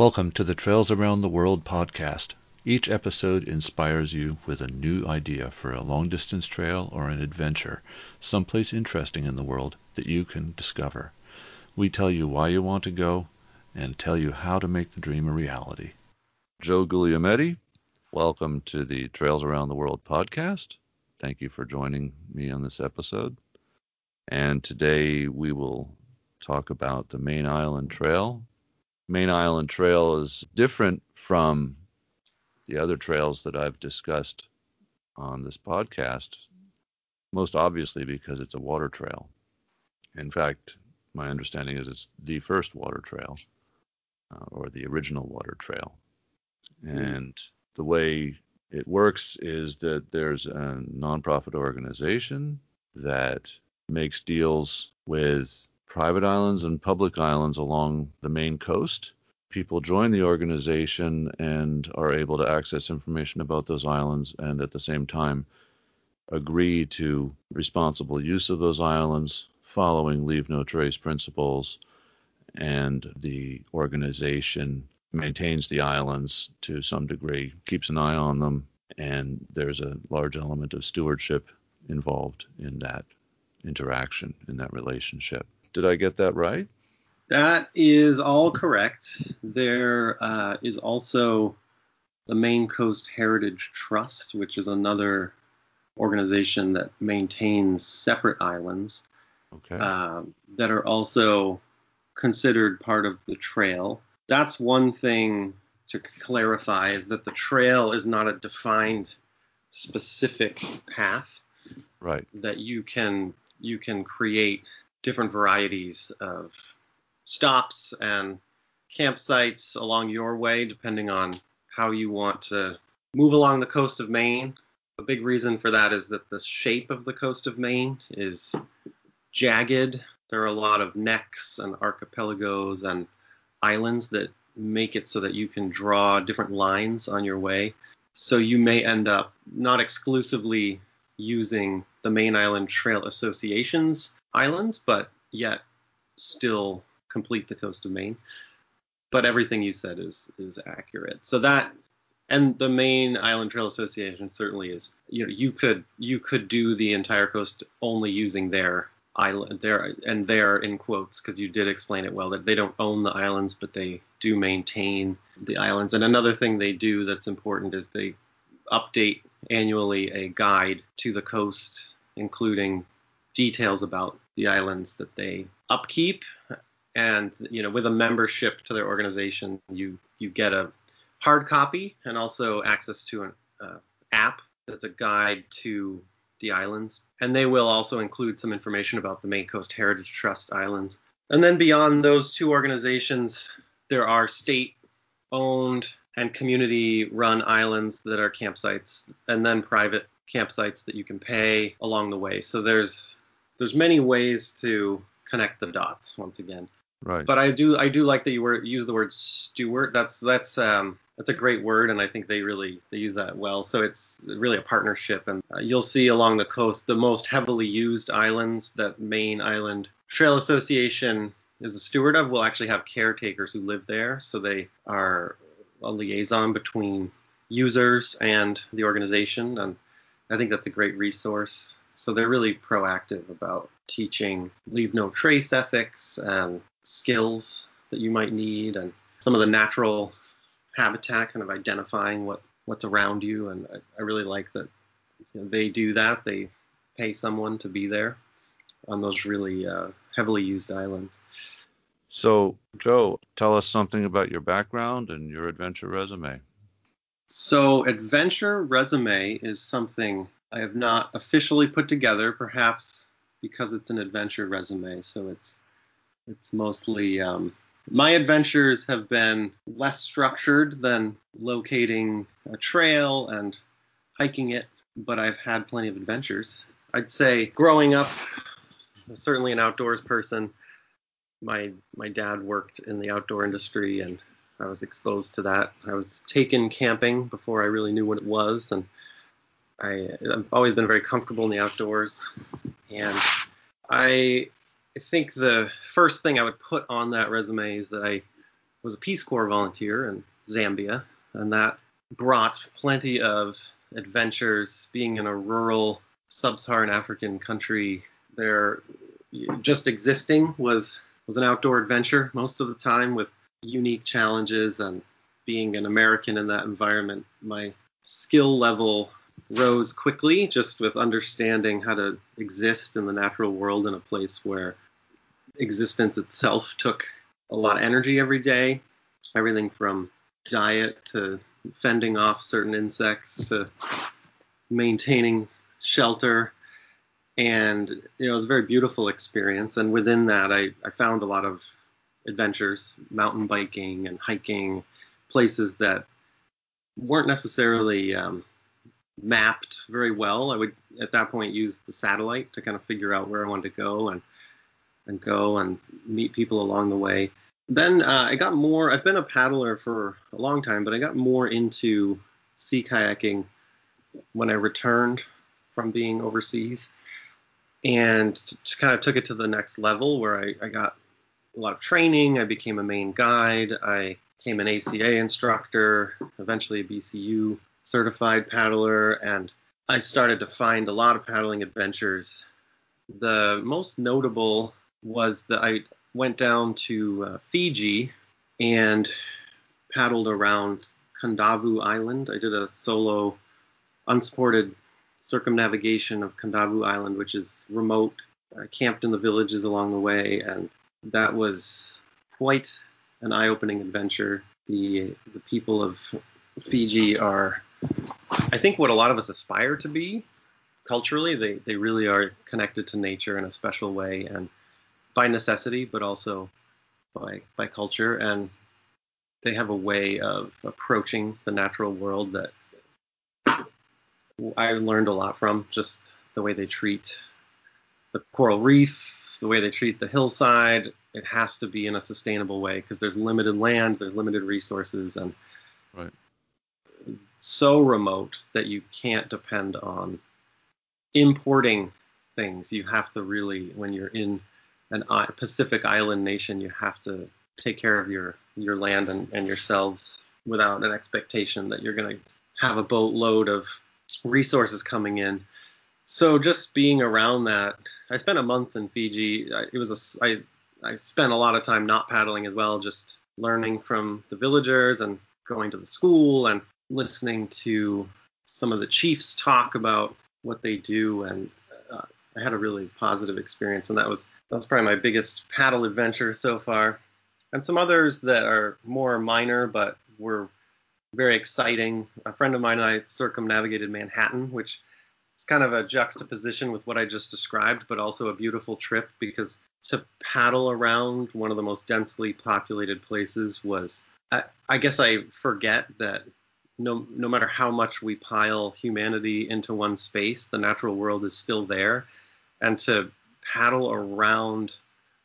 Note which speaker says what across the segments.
Speaker 1: Welcome to the Trails Around the World podcast. Each episode inspires you with a new idea for a long distance trail or an adventure, someplace interesting in the world that you can discover. We tell you why you want to go and tell you how to make the dream a reality. Joe Guglielmetti, welcome to the Trails Around the World podcast. Thank you for joining me on this episode. And today we will talk about the Maine Island Trail Maine Island Trail is different from the other trails that I've discussed on this podcast, most obviously because it's a water trail. In fact, my understanding is it's the first water trail uh, or the original water trail. And the way it works is that there's a nonprofit organization that makes deals with private islands and public islands along the Maine coast. People join the organization and are able to access information about those islands and at the same time agree to responsible use of those islands following leave no trace principles and the organization maintains the islands to some degree, keeps an eye on them, and there's a large element of stewardship involved in that interaction, in that relationship. Did I get that right?
Speaker 2: That is all correct. There uh, is also the Maine Coast Heritage Trust, which is another organization that maintains separate islands
Speaker 1: okay.
Speaker 2: uh, that are also considered part of the trail. That's one thing to clarify is that the trail is not a defined specific path
Speaker 1: right
Speaker 2: that you can you can create different varieties of stops and campsites along your way, depending on how you want to move along the coast of Maine. A big reason for that is that the shape of the coast of Maine is jagged. There are a lot of necks and archipelagos and islands that make it so that you can draw different lines on your way. So you may end up not exclusively using the Maine Island Trail Association's islands, but yet still complete the coast of Maine. But everything you said is is accurate. So that and the Maine Island Trail Association certainly is. You know, you could you could do the entire coast only using their island there and there in quotes because you did explain it well that they don't own the islands but they do maintain the islands and another thing they do that's important is they update annually a guide to the coast including details about the islands that they upkeep. And you know with a membership to their organization you you get a hard copy and also access to an uh, app that's a guide to the islands. And they will also include some information about the Maine Coast Heritage Trust islands. And then beyond those two organizations there are state owned and community run islands that are campsites and then private campsites that you can pay along the way. So there's there's many ways to connect the dots once again.
Speaker 1: Right.
Speaker 2: But I do I do like that you were use the word steward. That's that's um that's a great word and I think they really they use that well. So it's really a partnership and uh, you'll see along the coast the most heavily used islands that Maine Island Trail Association is the steward of will actually have caretakers who live there. So they are a liaison between users and the organization and I think that's a great resource. So they're really proactive about teaching leave no trace ethics and skills that you might need and some of the natural habitat, kind of identifying what, what's around you. And I, I really like that you know, they do that. They pay someone to be there on those really uh, heavily used islands.
Speaker 1: So, Joe, tell us something about your background and your adventure resume.
Speaker 2: So, adventure resume is something I have not officially put together, perhaps because it's an adventure resume. So it's it's mostly um, my adventures have been less structured than locating a trail and hiking it, but I've had plenty of adventures. I'd say growing up, certainly an outdoors person. My my dad worked in the outdoor industry and I was exposed to that. I was taken camping before I really knew what it was and I, have always been very comfortable in the outdoors, and I think the first thing I would put on that resume is that I was a Peace Corps volunteer in Zambia, and that brought plenty of adventures. Being in a rural sub-Saharan African country, there. Just existing was was an outdoor adventure most of the time with unique challenges and being an American in that environment, my skill level rose quickly just with understanding how to exist in the natural world in a place where existence itself took a lot of energy every day. Everything from diet to fending off certain insects to maintaining shelter. And you know, it was a very beautiful experience. And within that, I, I found a lot of adventures, mountain biking and hiking, places that weren't necessarily um, mapped very well. I would at that point use the satellite to kind of figure out where I wanted to go and and go and meet people along the way. Then uh, I got more. I've been a paddler for a long time, but I got more into sea kayaking when I returned from being overseas, and just kind of took it to the next level where I, I got a lot of training. I became a Maine guide. I became an ACA instructor, eventually a BCU certified paddler, and I started to find a lot of paddling adventures. The most notable was that I went down to uh, Fiji and paddled around Kadavu Island. I did a solo, unsupported circumnavigation of Kadavu Island, which is remote. I camped in the villages along the way, and that was quite an eye-opening adventure. The the people of Fiji are, I think, what a lot of us aspire to be culturally. They they really are connected to nature in a special way, and by necessity, but also by by culture. And they have a way of approaching the natural world that I learned a lot from. Just the way they treat the coral reef, the way they treat the hillside. It has to be in a sustainable way because there's limited land, there's limited resources, and
Speaker 1: right.
Speaker 2: So remote that you can't depend on importing things. You have to really, when you're in an Pacific island nation, you have to take care of your your land and, and yourselves without an expectation that you're going to have a boatload of resources coming in. So just being around that, I spent a month in Fiji. It was a I I spent a lot of time not paddling as well, just learning from the villagers and going to the school and listening to some of the chiefs talk about what they do and uh, I had a really positive experience and that was that was probably my biggest paddle adventure so far. And some others that are more minor but were very exciting. A friend of mine and I circumnavigated Manhattan which is kind of a juxtaposition with what I just described but also a beautiful trip because to paddle around one of the most densely populated places was I, I guess I forget that no no matter how much we pile humanity into one space, the natural world is still there. And to paddle around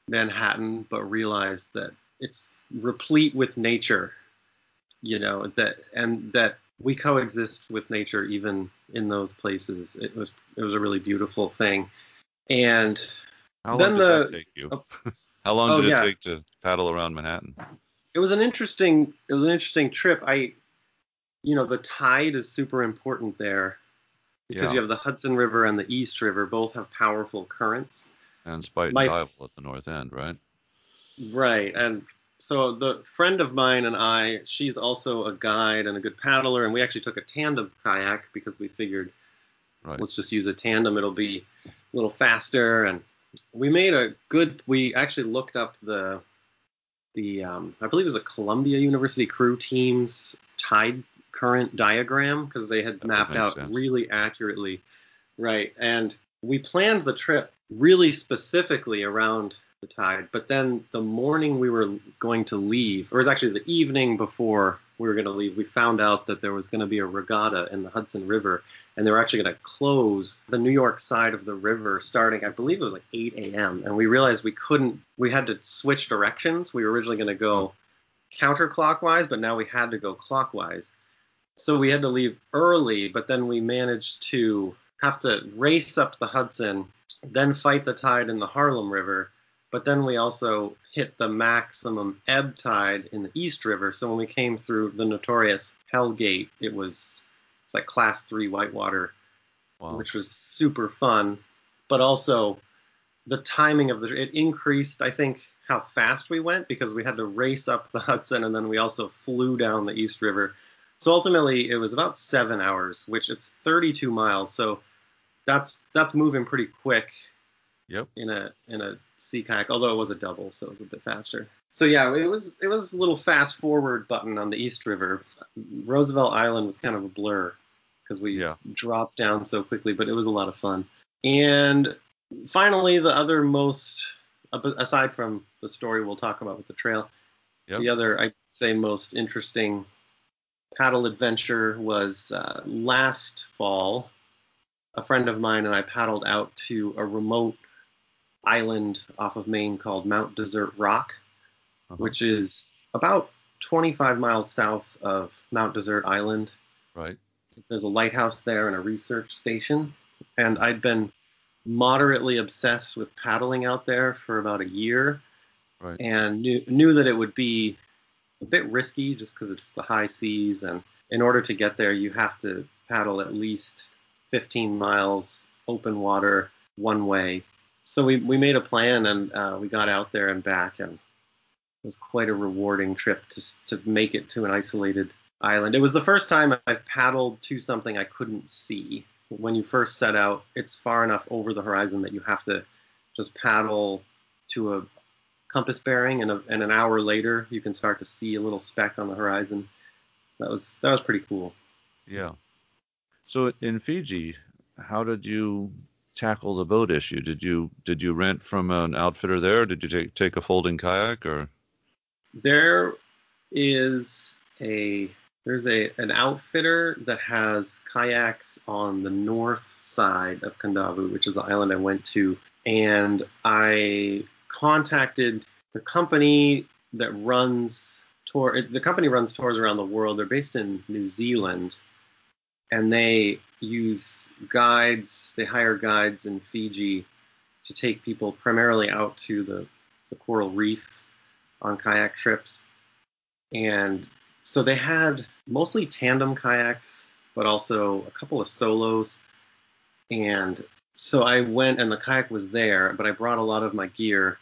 Speaker 2: Manhattan, but realize that it's replete with nature, you know, that and that we coexist with nature even in those places. It was it was a really beautiful thing. And
Speaker 1: how
Speaker 2: then
Speaker 1: long did
Speaker 2: the
Speaker 1: take you?
Speaker 2: oh,
Speaker 1: how long
Speaker 2: oh,
Speaker 1: did it
Speaker 2: yeah.
Speaker 1: take to paddle around Manhattan?
Speaker 2: it was an interesting it was an interesting trip. I you know the tide is super important there because
Speaker 1: Yeah.
Speaker 2: you have the Hudson River and the East River both have powerful currents.
Speaker 1: And Spite
Speaker 2: My-
Speaker 1: and Duyvil at the north end, right?
Speaker 2: Right. And so the friend of mine and I, she's also a guide and a good paddler, and we actually took a tandem kayak because we figured
Speaker 1: Right.
Speaker 2: let's just use a tandem. It'll be a little faster. And we made a good. We actually looked up the the um, I believe it was a Columbia University crew team's tide current diagram because they had mapped out
Speaker 1: sense.
Speaker 2: really accurately. Right. And we planned the trip really specifically around the tide. But then the morning we were going to leave, or it was actually the evening before we were going to leave, we found out that there was going to be a regatta in the Hudson River, and they were actually going to close the New York side of the river starting, I believe it was like 8 a.m. And we realized we couldn't, we had to switch directions. We were originally going to go counterclockwise, but now we had to go clockwise. So we had to leave early, but then we managed to have to race up the Hudson, then fight the tide in the Harlem River, but then we also hit the maximum ebb tide in the East River. So when we came through the notorious Hell Gate, it was it's like class three whitewater,
Speaker 1: Wow.
Speaker 2: which was super fun. But also the timing of the it increased, I think, how fast we went because we had to race up the Hudson and then we also flew down the East River. So ultimately it was about seven hours, which it's 32 miles. So that's that's moving pretty quick
Speaker 1: Yep.
Speaker 2: in a in a sea kayak, although it was a double, so it was a bit faster. So yeah, it was it was a little fast forward button on the East River. Roosevelt Island was kind of a blur because we
Speaker 1: Yeah.
Speaker 2: dropped down so quickly, but it was a lot of fun. And finally, the other most aside from the story we'll talk about with the trail,
Speaker 1: Yep.
Speaker 2: the other I'd say most interesting paddle adventure was uh, last fall. A friend of mine and I paddled out to a remote island off of Maine called Mount Desert Rock,
Speaker 1: Uh-huh.
Speaker 2: which is about 25 miles south of Mount Desert Island.
Speaker 1: Right.
Speaker 2: There's a lighthouse there and a research station. And I'd been moderately obsessed with paddling out there for about a year
Speaker 1: Right.
Speaker 2: and knew, knew that it would be a bit risky just because it's the high seas. And in order to get there, you have to paddle at least 15 miles open water one way. So we, we made a plan and uh, we got out there and back, and it was quite a rewarding trip to, to make it to an isolated island. It was the first time I've paddled to something I couldn't see. When you first set out, it's far enough over the horizon that you have to just paddle to a compass bearing, and, a, and an hour later you can start to see a little speck on the horizon. That was that was pretty cool.
Speaker 1: Yeah. So in Fiji, how did you tackle the boat issue? Did you did you rent from an outfitter there? Did you take take a folding kayak or?
Speaker 2: There is a there's a an outfitter that has kayaks on the north side of Kadavu, which is the island I went to, and I contacted the company that runs tour. The company runs tours around the world. They're based in New Zealand, and they use guides. They hire guides in Fiji to take people primarily out to the, the coral reef on kayak trips. And so they had mostly tandem kayaks, but also a couple of solos. And so I went and the kayak was there, but I brought a lot of my gear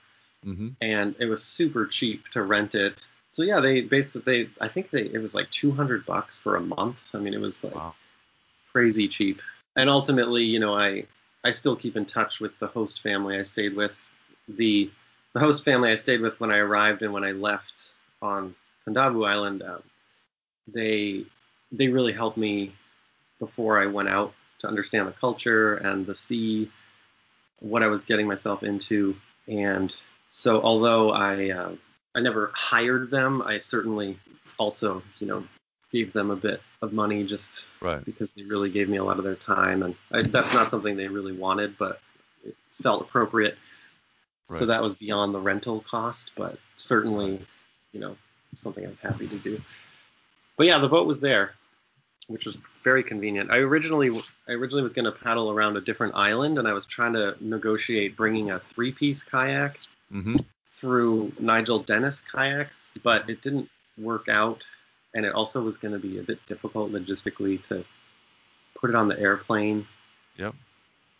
Speaker 1: Mm-hmm.
Speaker 2: and it was super cheap to rent it. So yeah, they basically they I think they it was like 200 bucks for a month. I mean, it was like
Speaker 1: Wow.
Speaker 2: crazy cheap. And ultimately, you know, I I still keep in touch with the host family I stayed with. The the host family I stayed with when I arrived and when I left on Kadavu Island, um, they they really helped me before I went out to understand the culture and the sea, what I was getting myself into. And so, although I uh, I never hired them, I certainly also, you know, gave them a bit of money just
Speaker 1: Right.
Speaker 2: because they really gave me a lot of their time, and I, that's not something they really wanted, but it felt appropriate. So that was beyond the rental cost, but certainly, you know, something I was happy to do. But yeah, the boat was there, which was very convenient. I originally I originally was going to paddle around a different island, and I was trying to negotiate bringing a three-piece kayak
Speaker 1: Mm-hmm.
Speaker 2: through Nigel Dennis kayaks, but it didn't work out, and it also was going to be a bit difficult logistically to put it on the airplane.
Speaker 1: Yep.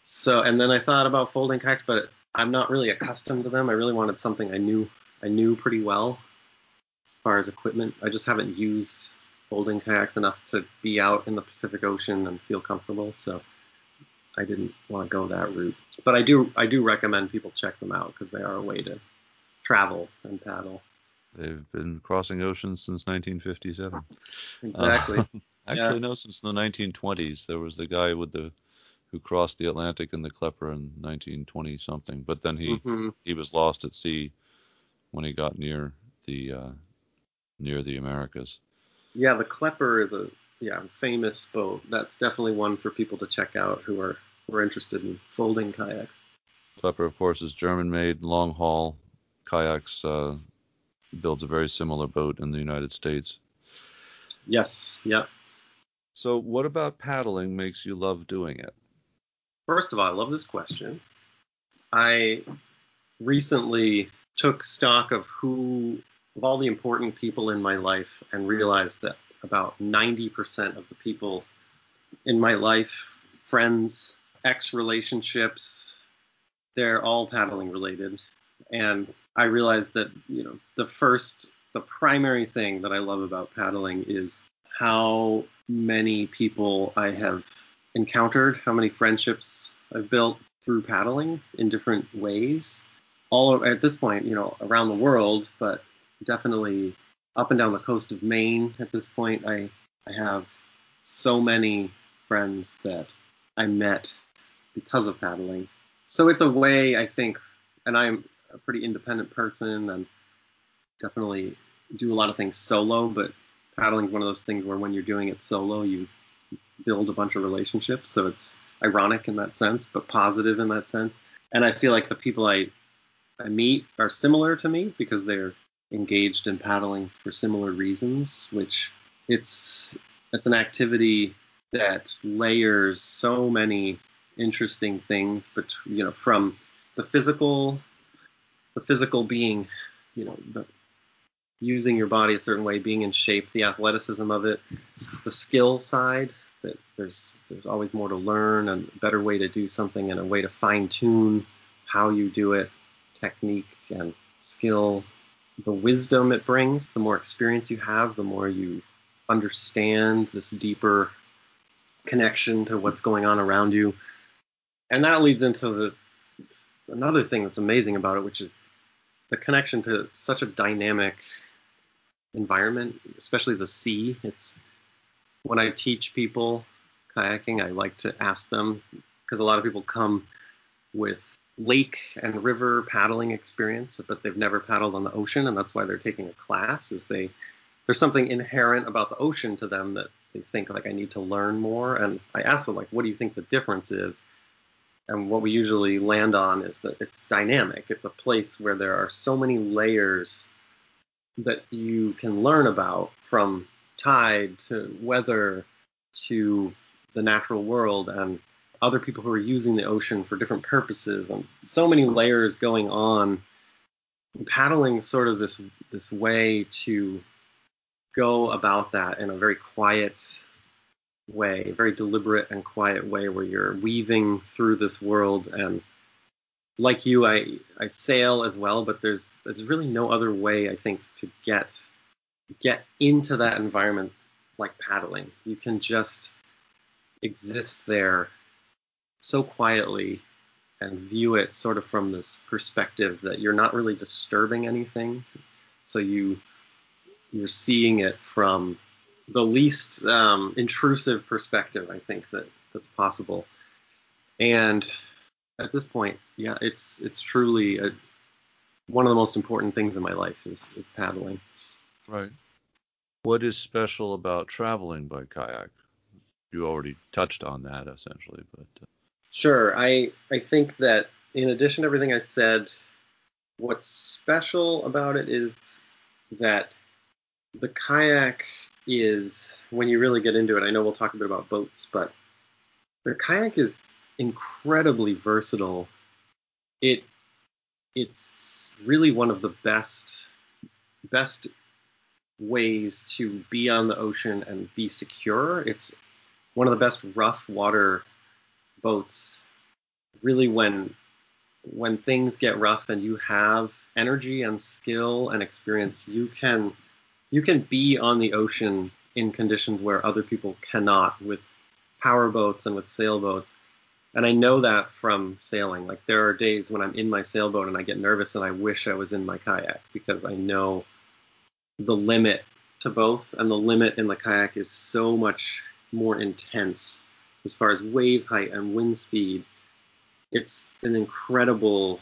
Speaker 2: So, and then I thought about folding kayaks, but I'm not really accustomed to them. I really wanted something I knew I knew pretty well as far as equipment. I just haven't used folding kayaks enough to be out in the Pacific Ocean and feel comfortable. So I didn't want to go that route. But I do I do recommend people check them out because they are a way to travel and paddle.
Speaker 1: They've been crossing oceans since 1957.
Speaker 2: Exactly.
Speaker 1: Uh, actually, no, since the 1920s. There was the guy with the who crossed the Atlantic in the Klepper in 1920 something, but then he
Speaker 2: hmm
Speaker 1: he was lost at sea when he got near the uh, near the Americas.
Speaker 2: Yeah, the Klepper is a yeah famous boat. That's definitely one for people to check out who are who are interested in folding kayaks.
Speaker 1: Klepper, of course, is German-made, long haul kayaks. Uh, builds a very similar boat in the United States.
Speaker 2: Yes, yeah.
Speaker 1: So, what about paddling makes you love doing it?
Speaker 2: First of all, I love this question. I recently took stock of who of all the important people in my life and realized that about 90% of the people in my life, friends, ex relationships, they're all paddling related. And I realized that, you know, the first, the primary thing that I love about paddling is how many people I have encountered, how many friendships I've built through paddling in different ways. All at this point, you know, around the world, but definitely up and down the coast of Maine at this point. I I have so many friends that I met because of paddling. So it's a way I think, and I'm a pretty independent person and definitely do a lot of things solo, but paddling is one of those things where when you're doing it solo, you build a bunch of relationships. So it's ironic in that sense, but positive in that sense. And I feel like the people I I meet are similar to me because they're engaged in paddling for similar reasons, which it's it's an activity that layers so many interesting things but you know from the physical the physical being you know the, using your body a certain way being in shape the athleticism of it the skill side that there's there's always more to learn and a better way to do something and a way to fine tune how you do it technique and skill the wisdom it brings, the more experience you have, the more you understand this deeper connection to what's going on around you. And that leads into the another thing that's amazing about it, which is the connection to such a dynamic environment, especially the sea. It's when I teach people kayaking, I like to ask them because a lot of people come with lake and river paddling experience, but they've never paddled on the ocean, and that's why they're taking a class. Is they there's something inherent about the ocean to them that they think like I need to learn more. And I ask them like, what do you think the difference is? And what we usually land on is that it's dynamic. It's a place where there are so many layers that you can learn about from tide to weather to the natural world and other people who are using the ocean for different purposes and so many layers going on paddling sort of this this way to go about that in a very quiet way very deliberate and quiet way where you're weaving through this world. And like you i i sail as well but there's there's really no other way i think to get get into that environment like paddling. You can just exist there so quietly and view it sort of from this perspective that you're not really disturbing anything. So you you're seeing it from the least um, intrusive perspective, I think that that's possible. And at this point, yeah, it's it's truly a, one of the most important things in my life is is paddling.
Speaker 1: Right. What is special about traveling by kayak? You already touched on that essentially, but. Uh...
Speaker 2: Sure. I I think that in addition to everything I said, what's special about it is that the kayak is when you really get into it. I know we'll talk a bit about boats, but the kayak is incredibly versatile. It it's really one of the best best ways to be on the ocean and be secure. It's one of the best rough water boats really when when things get rough and you have energy and skill and experience you can you can be on the ocean in conditions where other people cannot with power boats and with sailboats. And i know that from sailing. Like there are days when i'm in my sailboat and i get nervous and i wish i was in my kayak because i know the limit to both. And the limit in the kayak is so much more intense as far as wave height and wind speed, it's an incredible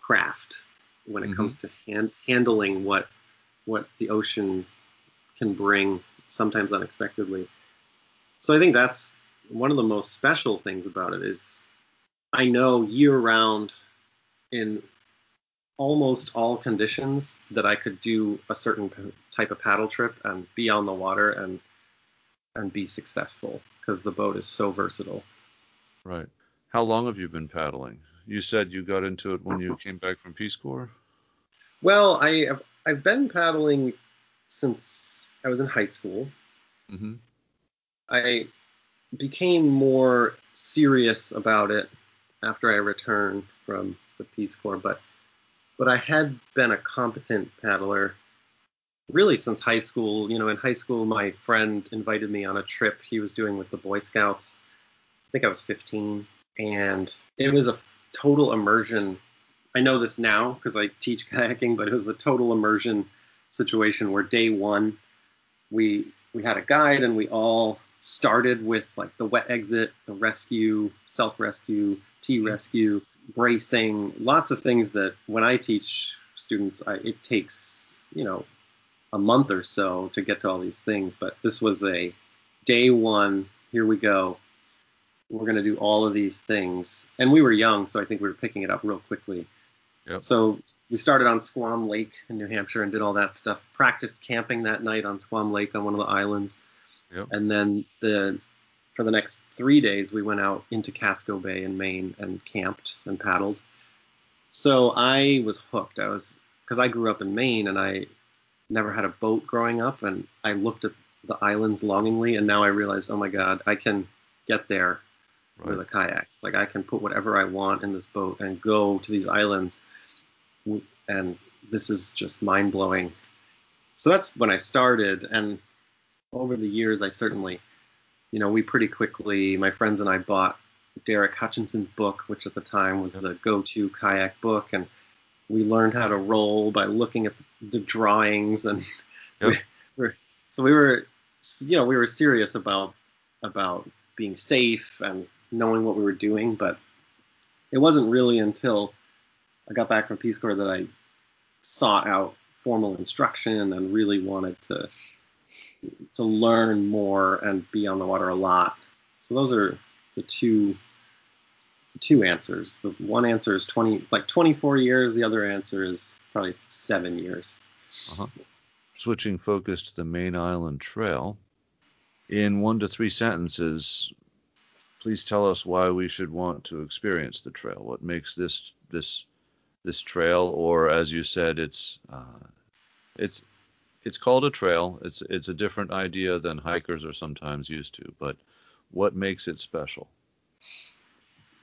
Speaker 2: craft when it mm-hmm. comes to hand, handling what what the ocean can bring, sometimes unexpectedly. So I think that's one of the most special things about it is I know year round in almost all conditions that I could do a certain type of paddle trip and be on the water and and be successful because the boat is so versatile.
Speaker 1: Right. How long have you been paddling? you said you got into it when you came back from Peace Corps.
Speaker 2: Well, I have, I've been paddling since I was in high school.
Speaker 1: Mm-hmm.
Speaker 2: I became more serious about it after I returned from the Peace Corps, but but I had been a competent paddler really since high school. You know, in high school, my friend invited me on a trip he was doing with the Boy Scouts. I think I was 15, and it was a total immersion. I know this now because I teach kayaking, but it was a total immersion situation where day one we we had a guide and we all started with like the wet exit, the rescue, self rescue, T rescue, bracing, lots of things that when I teach students, I, it takes you know a month or so to get to all these things. But this was a day one. Here we go. We're going to do all of these things, and we were young, so I think we were picking it up real quickly.
Speaker 1: Yep.
Speaker 2: So we started on Squam Lake in New Hampshire and did all that stuff. Practiced camping that night on Squam Lake on one of the islands.
Speaker 1: Yep.
Speaker 2: And then the for the next three days we went out into Casco Bay in Maine and camped and paddled. So I was hooked. I was because I grew up in Maine and I never had a boat growing up and I looked at the islands longingly and now I realized, oh my God, I can get there
Speaker 1: Right.
Speaker 2: with a kayak. Like I can put whatever I want in this boat and go to these islands, and this is just mind blowing. So that's when I started, and over the years, I certainly, you know, we pretty quickly, my friends and I bought Derek Hutchinson's book, which at the time was the go-to kayak book, and we learned how to roll by looking at the drawings, and
Speaker 1: Yep.
Speaker 2: we, we're, so we were, you know, we were serious about about being safe and knowing what we were doing, but it wasn't really until I got back from Peace Corps that I sought out formal instruction and really wanted to to learn more and be on the water a lot. So those are the two two answers. The one answer is 20 like 24 years, the other answer is probably 7 years.
Speaker 1: Uh-huh. Switching focus to the Maine island trail. In one to three sentences, please tell us why we should want to experience the trail. What makes this this this trail, or as you said, it's uh, it's it's called a trail. It's it's a different idea than hikers are sometimes used to. But what makes it special?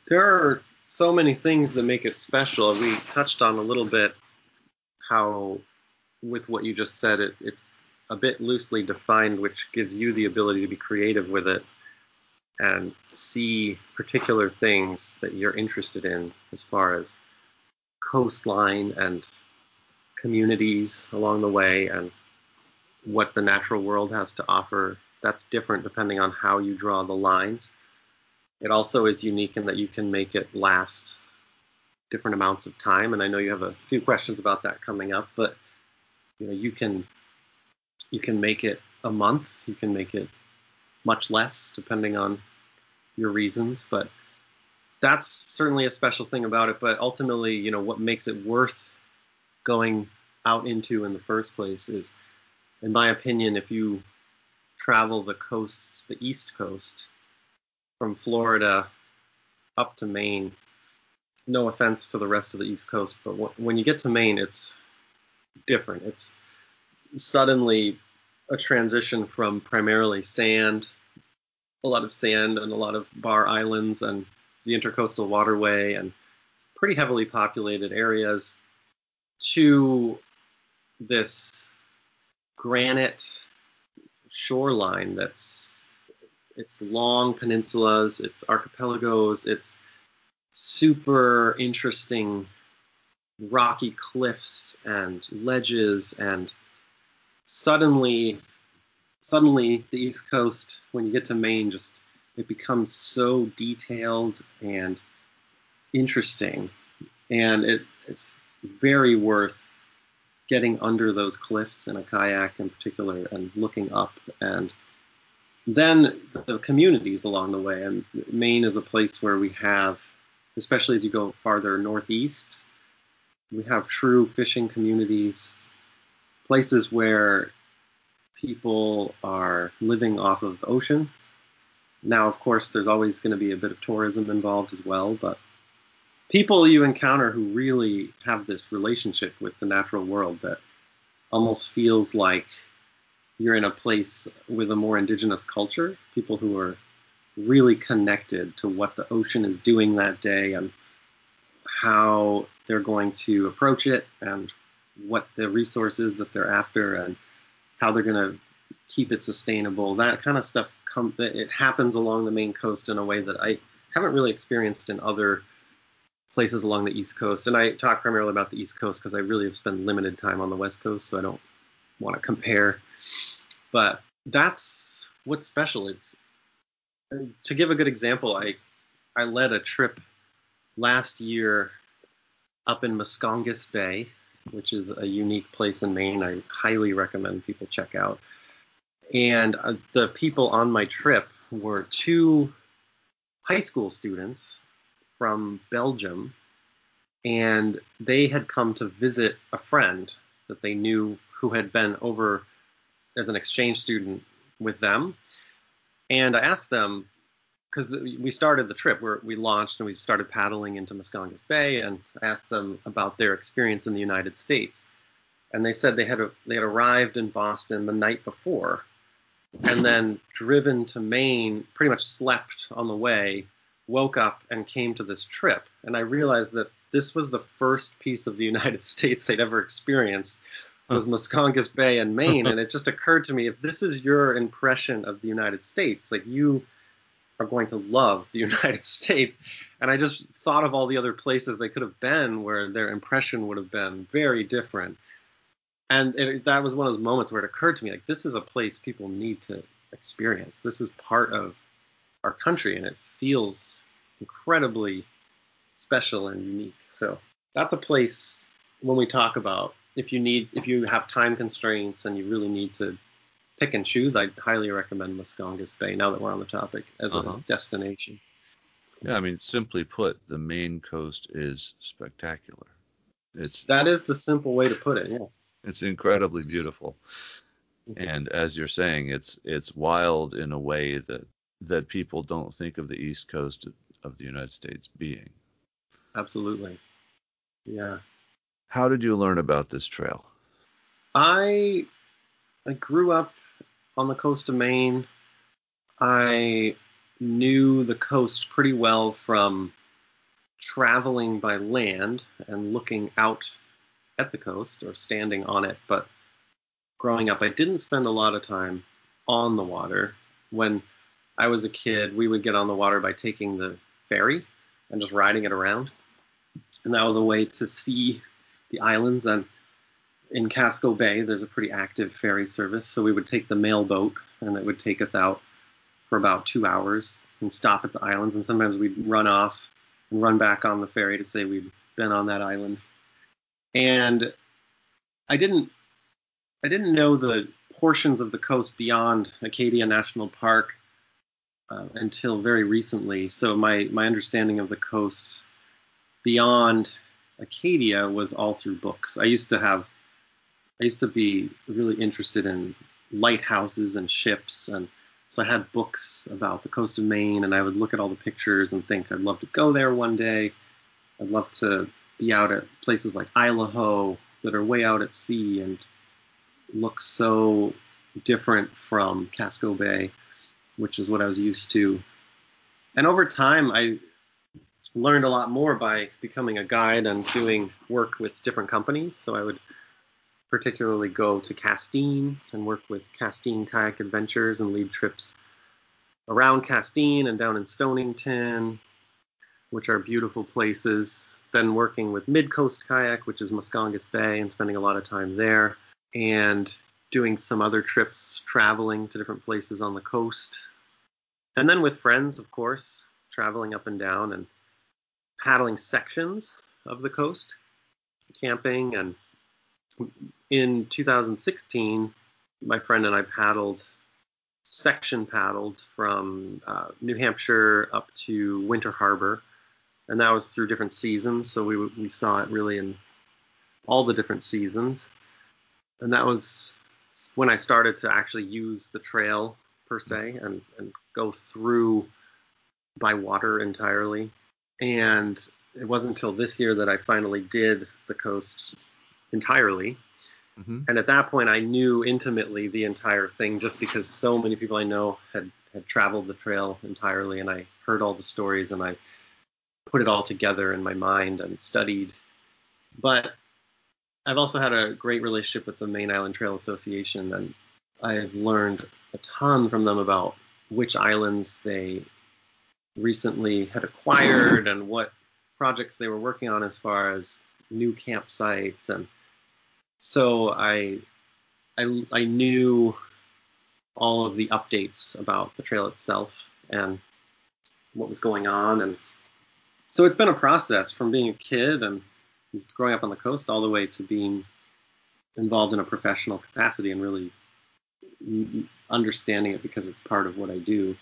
Speaker 2: There are so many things that make it special. We touched on a little bit how, with what you just said, it, it's a bit loosely defined, which gives you the ability to be creative with it and see particular things that you're interested in as far as coastline and communities along the way and what the natural world has to offer. That's different depending on how you draw the lines. It also is unique in that you can make it last different amounts of time. And I know you have a few questions about that coming up, but you know you can you can make it a month, you can make it much less depending on your reasons, but that's certainly a special thing about it. But ultimately, you know, what makes it worth going out into in the first place is, in my opinion, if you travel the coast, the East Coast, from Florida up to Maine. No offense to the rest of the East Coast, but wh- when you get to Maine, it's different. It's suddenly a transition from primarily sand, a lot of sand and a lot of bar islands and the intercoastal waterway and pretty heavily populated areas to this granite shoreline that's it's long peninsulas, it's archipelagos, it's super interesting rocky cliffs and ledges and suddenly suddenly the east coast when you get to maine just it becomes so detailed and interesting. And it, it's very worth getting under those cliffs in a kayak in particular and looking up and then the communities along the way and maine is a place where we have especially as you go farther northeast we have true fishing communities places where people are living off of the ocean. Now of course there's always going to be a bit of tourism involved as well but people you encounter who really have this relationship with the natural world that almost feels like you're in a place with a more indigenous culture, people who are really connected to what the ocean is doing that day and how they're going to approach it and what the resources that they're after and how they're going to keep it sustainable. That kind of stuff come it happens along the Maine coast in a way that I haven't really experienced in other places along the East Coast. And I talk primarily about the East Coast because I really have spent limited time on the West Coast, so I don't want to compare. But that's what's special. It's to give a good example. I I led a trip last year up in Muscongus Bay, which is a unique place in Maine. I highly recommend people check out. And uh, the people on my trip were two high school students from Belgium, and they had come to visit a friend that they knew who had been over as an exchange student with them. And I asked them, because we started the trip, where we launched and we started paddling into Muscongus Bay, and asked them about their experience in the United States. And they said they had a, they had arrived in Boston the night before, and then driven to Maine, pretty much slept on the way, woke up and came to this trip. And I realized that this was the first piece of the United States they'd ever experienced was Muscongus Bay in Maine. and it just occurred to me if this is your impression of the United States, like you are going to love the United States. And I just thought of all the other places they could have been where their impression would have been very different. And it, that was one of those moments where it occurred to me like this is a place people need to experience. This is part of our country and it feels incredibly special and unique. So that's a place when we talk about if you need if you have time constraints and you really need to pick and choose, I highly recommend Muscongus Bay. Now that we're on the topic as uh-huh. a destination.
Speaker 1: Yeah, I mean, simply put, the Maine coast is spectacular. It's
Speaker 2: that is the simple way to put it. Yeah,
Speaker 1: it's incredibly beautiful, and as you're saying, it's it's wild in a way that that people don't think of the East Coast of the United States being.
Speaker 2: Absolutely. Yeah.
Speaker 1: How did you learn about this trail?
Speaker 2: I I grew up on the coast of Maine. I knew the coast pretty well from traveling by land and looking out at the coast or standing on it. But growing up, I didn't spend a lot of time on the water. When I was a kid, we would get on the water by taking the ferry and just riding it around. And that was a way to see the islands. And in Casco Bay, there's a pretty active ferry service. So we would take the mail boat and it would take us out for about two hours and stop at the islands. And sometimes we'd run off and run back on the ferry to say we'd been on that island. And I didn't I didn't know the portions of the coast beyond Acadia National Park uh, until very recently. So my my understanding of the coast beyond Acadia was all through books. I used to have I used to be really interested in lighthouses and ships and so I had books about the coast of Maine and I would look at all the pictures and think I'd love to go there one day. I'd love to be out at places like Isle au Haut that are way out at sea and look so different from Casco Bay which is what I was used to. And over time, I learned a lot more by becoming a guide and doing work with different companies. So I would particularly go to Castine and work with Castine Kayak Adventures and lead trips around Castine and down in Stonington, which are beautiful places. Then working with Mid Coast Kayak, which is Muscongus Bay, and spending a lot of time there. And doing some other trips, traveling to different places on the coast. And then with friends, of course, traveling up and down and paddling sections of the coast, camping. And in 2016, my friend and I paddled, section paddled from uh, New Hampshire up to Winter Harbor. And that was through different seasons. So we, we saw it really in all the different seasons. And that was when I started to actually use the trail per se and, and go through by water entirely. And it wasn't until this year that I finally did the coast entirely.
Speaker 1: hmm
Speaker 2: And at that point, I knew intimately the entire thing just because so many people I know had, had traveled the trail entirely, and I heard all the stories and I put it all together in my mind and studied. But I've also had a great relationship with the Maine Island Trail Association, and I've learned a ton from them about which islands they recently had acquired and what projects they were working on as far as new campsites and so I, I I knew all of the updates about the trail itself and what was going on and so it's been a process from being a kid and growing up on the coast all the way to being involved in a professional capacity and really understanding it because it's part of what I do.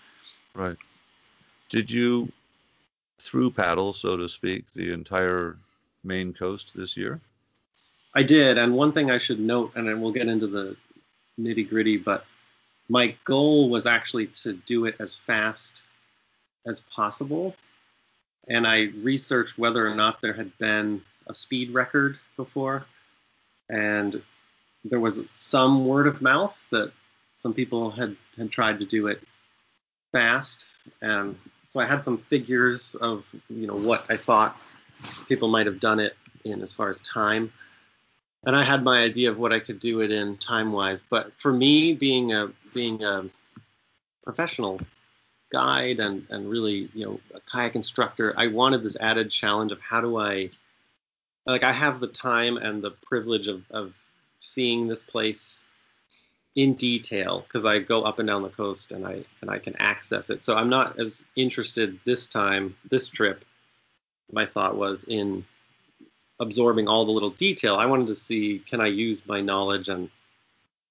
Speaker 1: Right. Did you through paddle, so to speak, the entire Maine coast this year?
Speaker 2: I did, and one thing I should note, and then we'll get into the nitty gritty, but my goal was actually to do it as fast as possible. And I researched whether or not there had been a speed record before. And there was some word of mouth that some people had, had tried to do it fast. And so I had some figures of, you know, what I thought people might have done it in as far as time and I had my idea of what I could do it in time wise. But for me, being a being a professional guide and and really you know a kayak instructor, I wanted this added challenge of how do I like I have the time and the privilege of of seeing this place in detail because I go up and down the coast and I and I can access it. So I'm not as interested this time, this trip. My thought was in absorbing all the little detail. I wanted to see can I use my knowledge and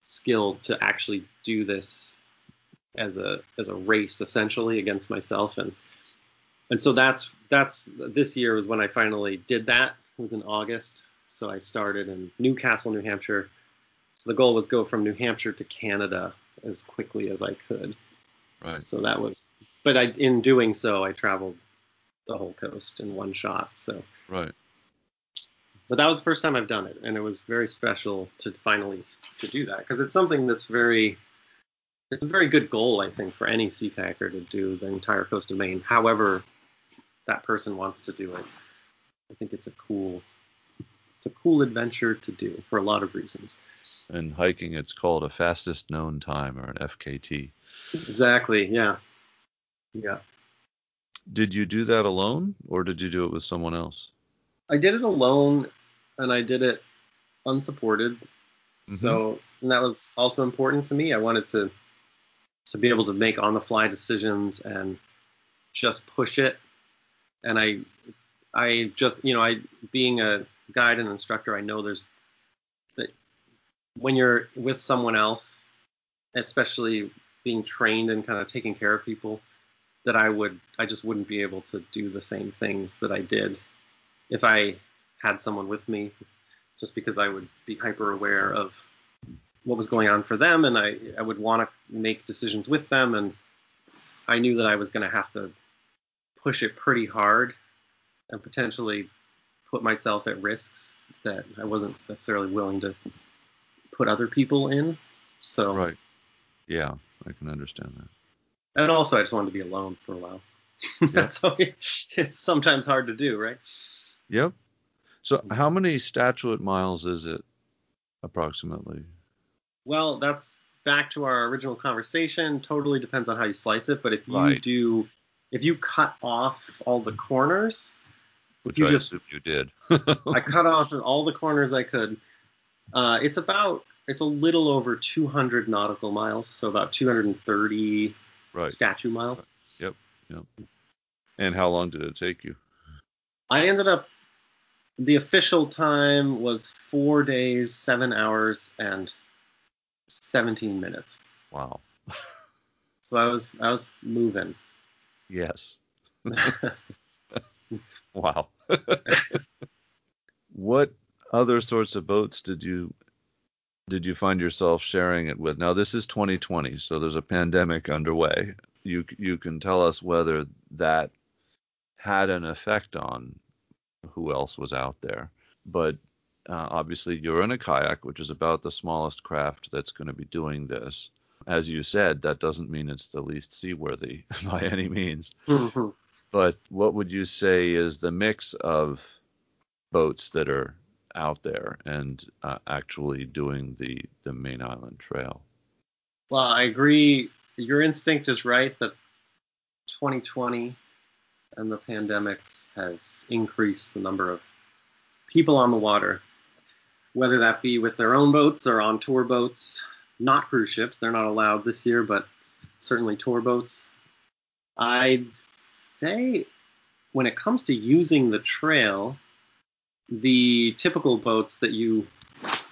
Speaker 2: skill to actually do this as a as a race essentially against myself and and so that's that's this year was when I finally did that. It was in August. So I started in Newcastle, New Hampshire. So the goal was go from New Hampshire to Canada as quickly as I could.
Speaker 1: Right.
Speaker 2: So that was but I in doing so I traveled the whole coast in one shot. So
Speaker 1: Right.
Speaker 2: but that was the first time I've done it, and it was very special to finally to do that because it's something that's very it's a very good goal I think for any sea kayaker to do the entire coast of Maine, however that person wants to do it. I think it's a cool it's a cool adventure to do for a lot of reasons.
Speaker 1: And hiking, it's called a fastest known time or an FKT.
Speaker 2: Exactly, yeah. Yeah.
Speaker 1: Did you do that alone or did you do it with someone else?
Speaker 2: I did it alone and I did it unsupported.
Speaker 1: Mhm.
Speaker 2: So and that was also important to me. I wanted to to be able to make on the fly decisions and just push it. And I I just you know I being a guide and instructor, I know there's when you're with someone else, especially being trained and kind of taking care of people, that I would I just wouldn't be able to do the same things that I did if I had someone with me, just because I would be hyper aware of what was going on for them, and I I would want to make decisions with them, and I knew that I was going to have to push it pretty hard and potentially put myself at risks that I wasn't necessarily willing to put other people in. So
Speaker 1: Right. Yeah, I can understand that.
Speaker 2: and also I just wanted to be alone for a while. That's how it's sometimes hard to do, right?
Speaker 1: Yep. So mm-hmm. how many statute miles is it approximately?
Speaker 2: Well, that's back to our original conversation. Totally depends on how you slice it, but if you
Speaker 1: Right.
Speaker 2: do, if you cut off all the corners,
Speaker 1: Which
Speaker 2: You
Speaker 1: I
Speaker 2: just-
Speaker 1: assume you did.
Speaker 2: I cut off all the corners I could. Uh, it's about, it's a little over 200 nautical miles, so about 230
Speaker 1: right.
Speaker 2: statute miles. Yep, yep.
Speaker 1: And how long did it take you?
Speaker 2: I ended up, the official time was four days, seven hours, and 17 minutes.
Speaker 1: Wow.
Speaker 2: So I was, I was moving.
Speaker 1: Yes. Wow. what other sorts of boats did you did you find yourself sharing it with? Now this is 2020, so there's a pandemic underway. You you can tell us whether that had an effect on who else was out there. But uh, obviously, you're in a kayak, which is about the smallest craft that's going to be doing this. As you said, that doesn't mean it's the least seaworthy by any means.
Speaker 2: Mm-hmm.
Speaker 1: But what would you say is the mix of boats that are out there and uh, actually doing the, the Maine Island Trail?
Speaker 2: Well, I agree. Your instinct is right that 2020 and the pandemic has increased the number of people on the water, whether that be with their own boats or on tour boats, not cruise ships. They're not allowed this year, but certainly tour boats. I'd say when it comes to using the trail, the typical boats that you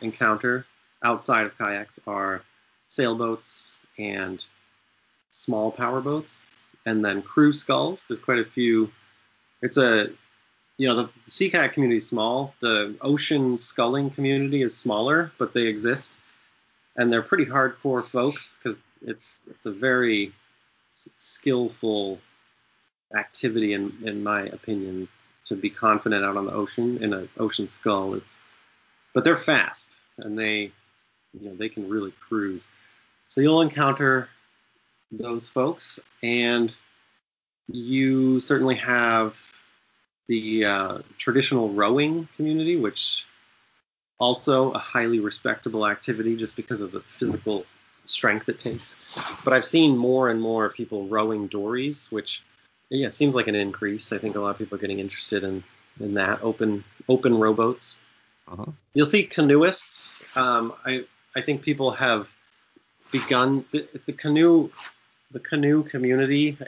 Speaker 2: encounter outside of kayaks are sailboats and small power boats, and then crew sculls. There's quite a few. It's a, you know, the, the sea kayak community is small. The ocean sculling community is smaller, but they exist, and they're pretty hardcore folks because it's it's a very skillful activity in in my opinion to be confident out on the ocean in an ocean scull. It's but they're fast and they you know they can really cruise. So you'll encounter those folks, and you certainly have the uh, traditional rowing community, which also a highly respectable activity just because of the physical strength it takes. But I've seen more and more people rowing dories, which yeah it seems like an increase. I think a lot of people are getting interested in in that open open rowboats.
Speaker 1: Uh-huh.
Speaker 2: You'll see canoeists. Um, I I think people have begun the, the canoe the canoe community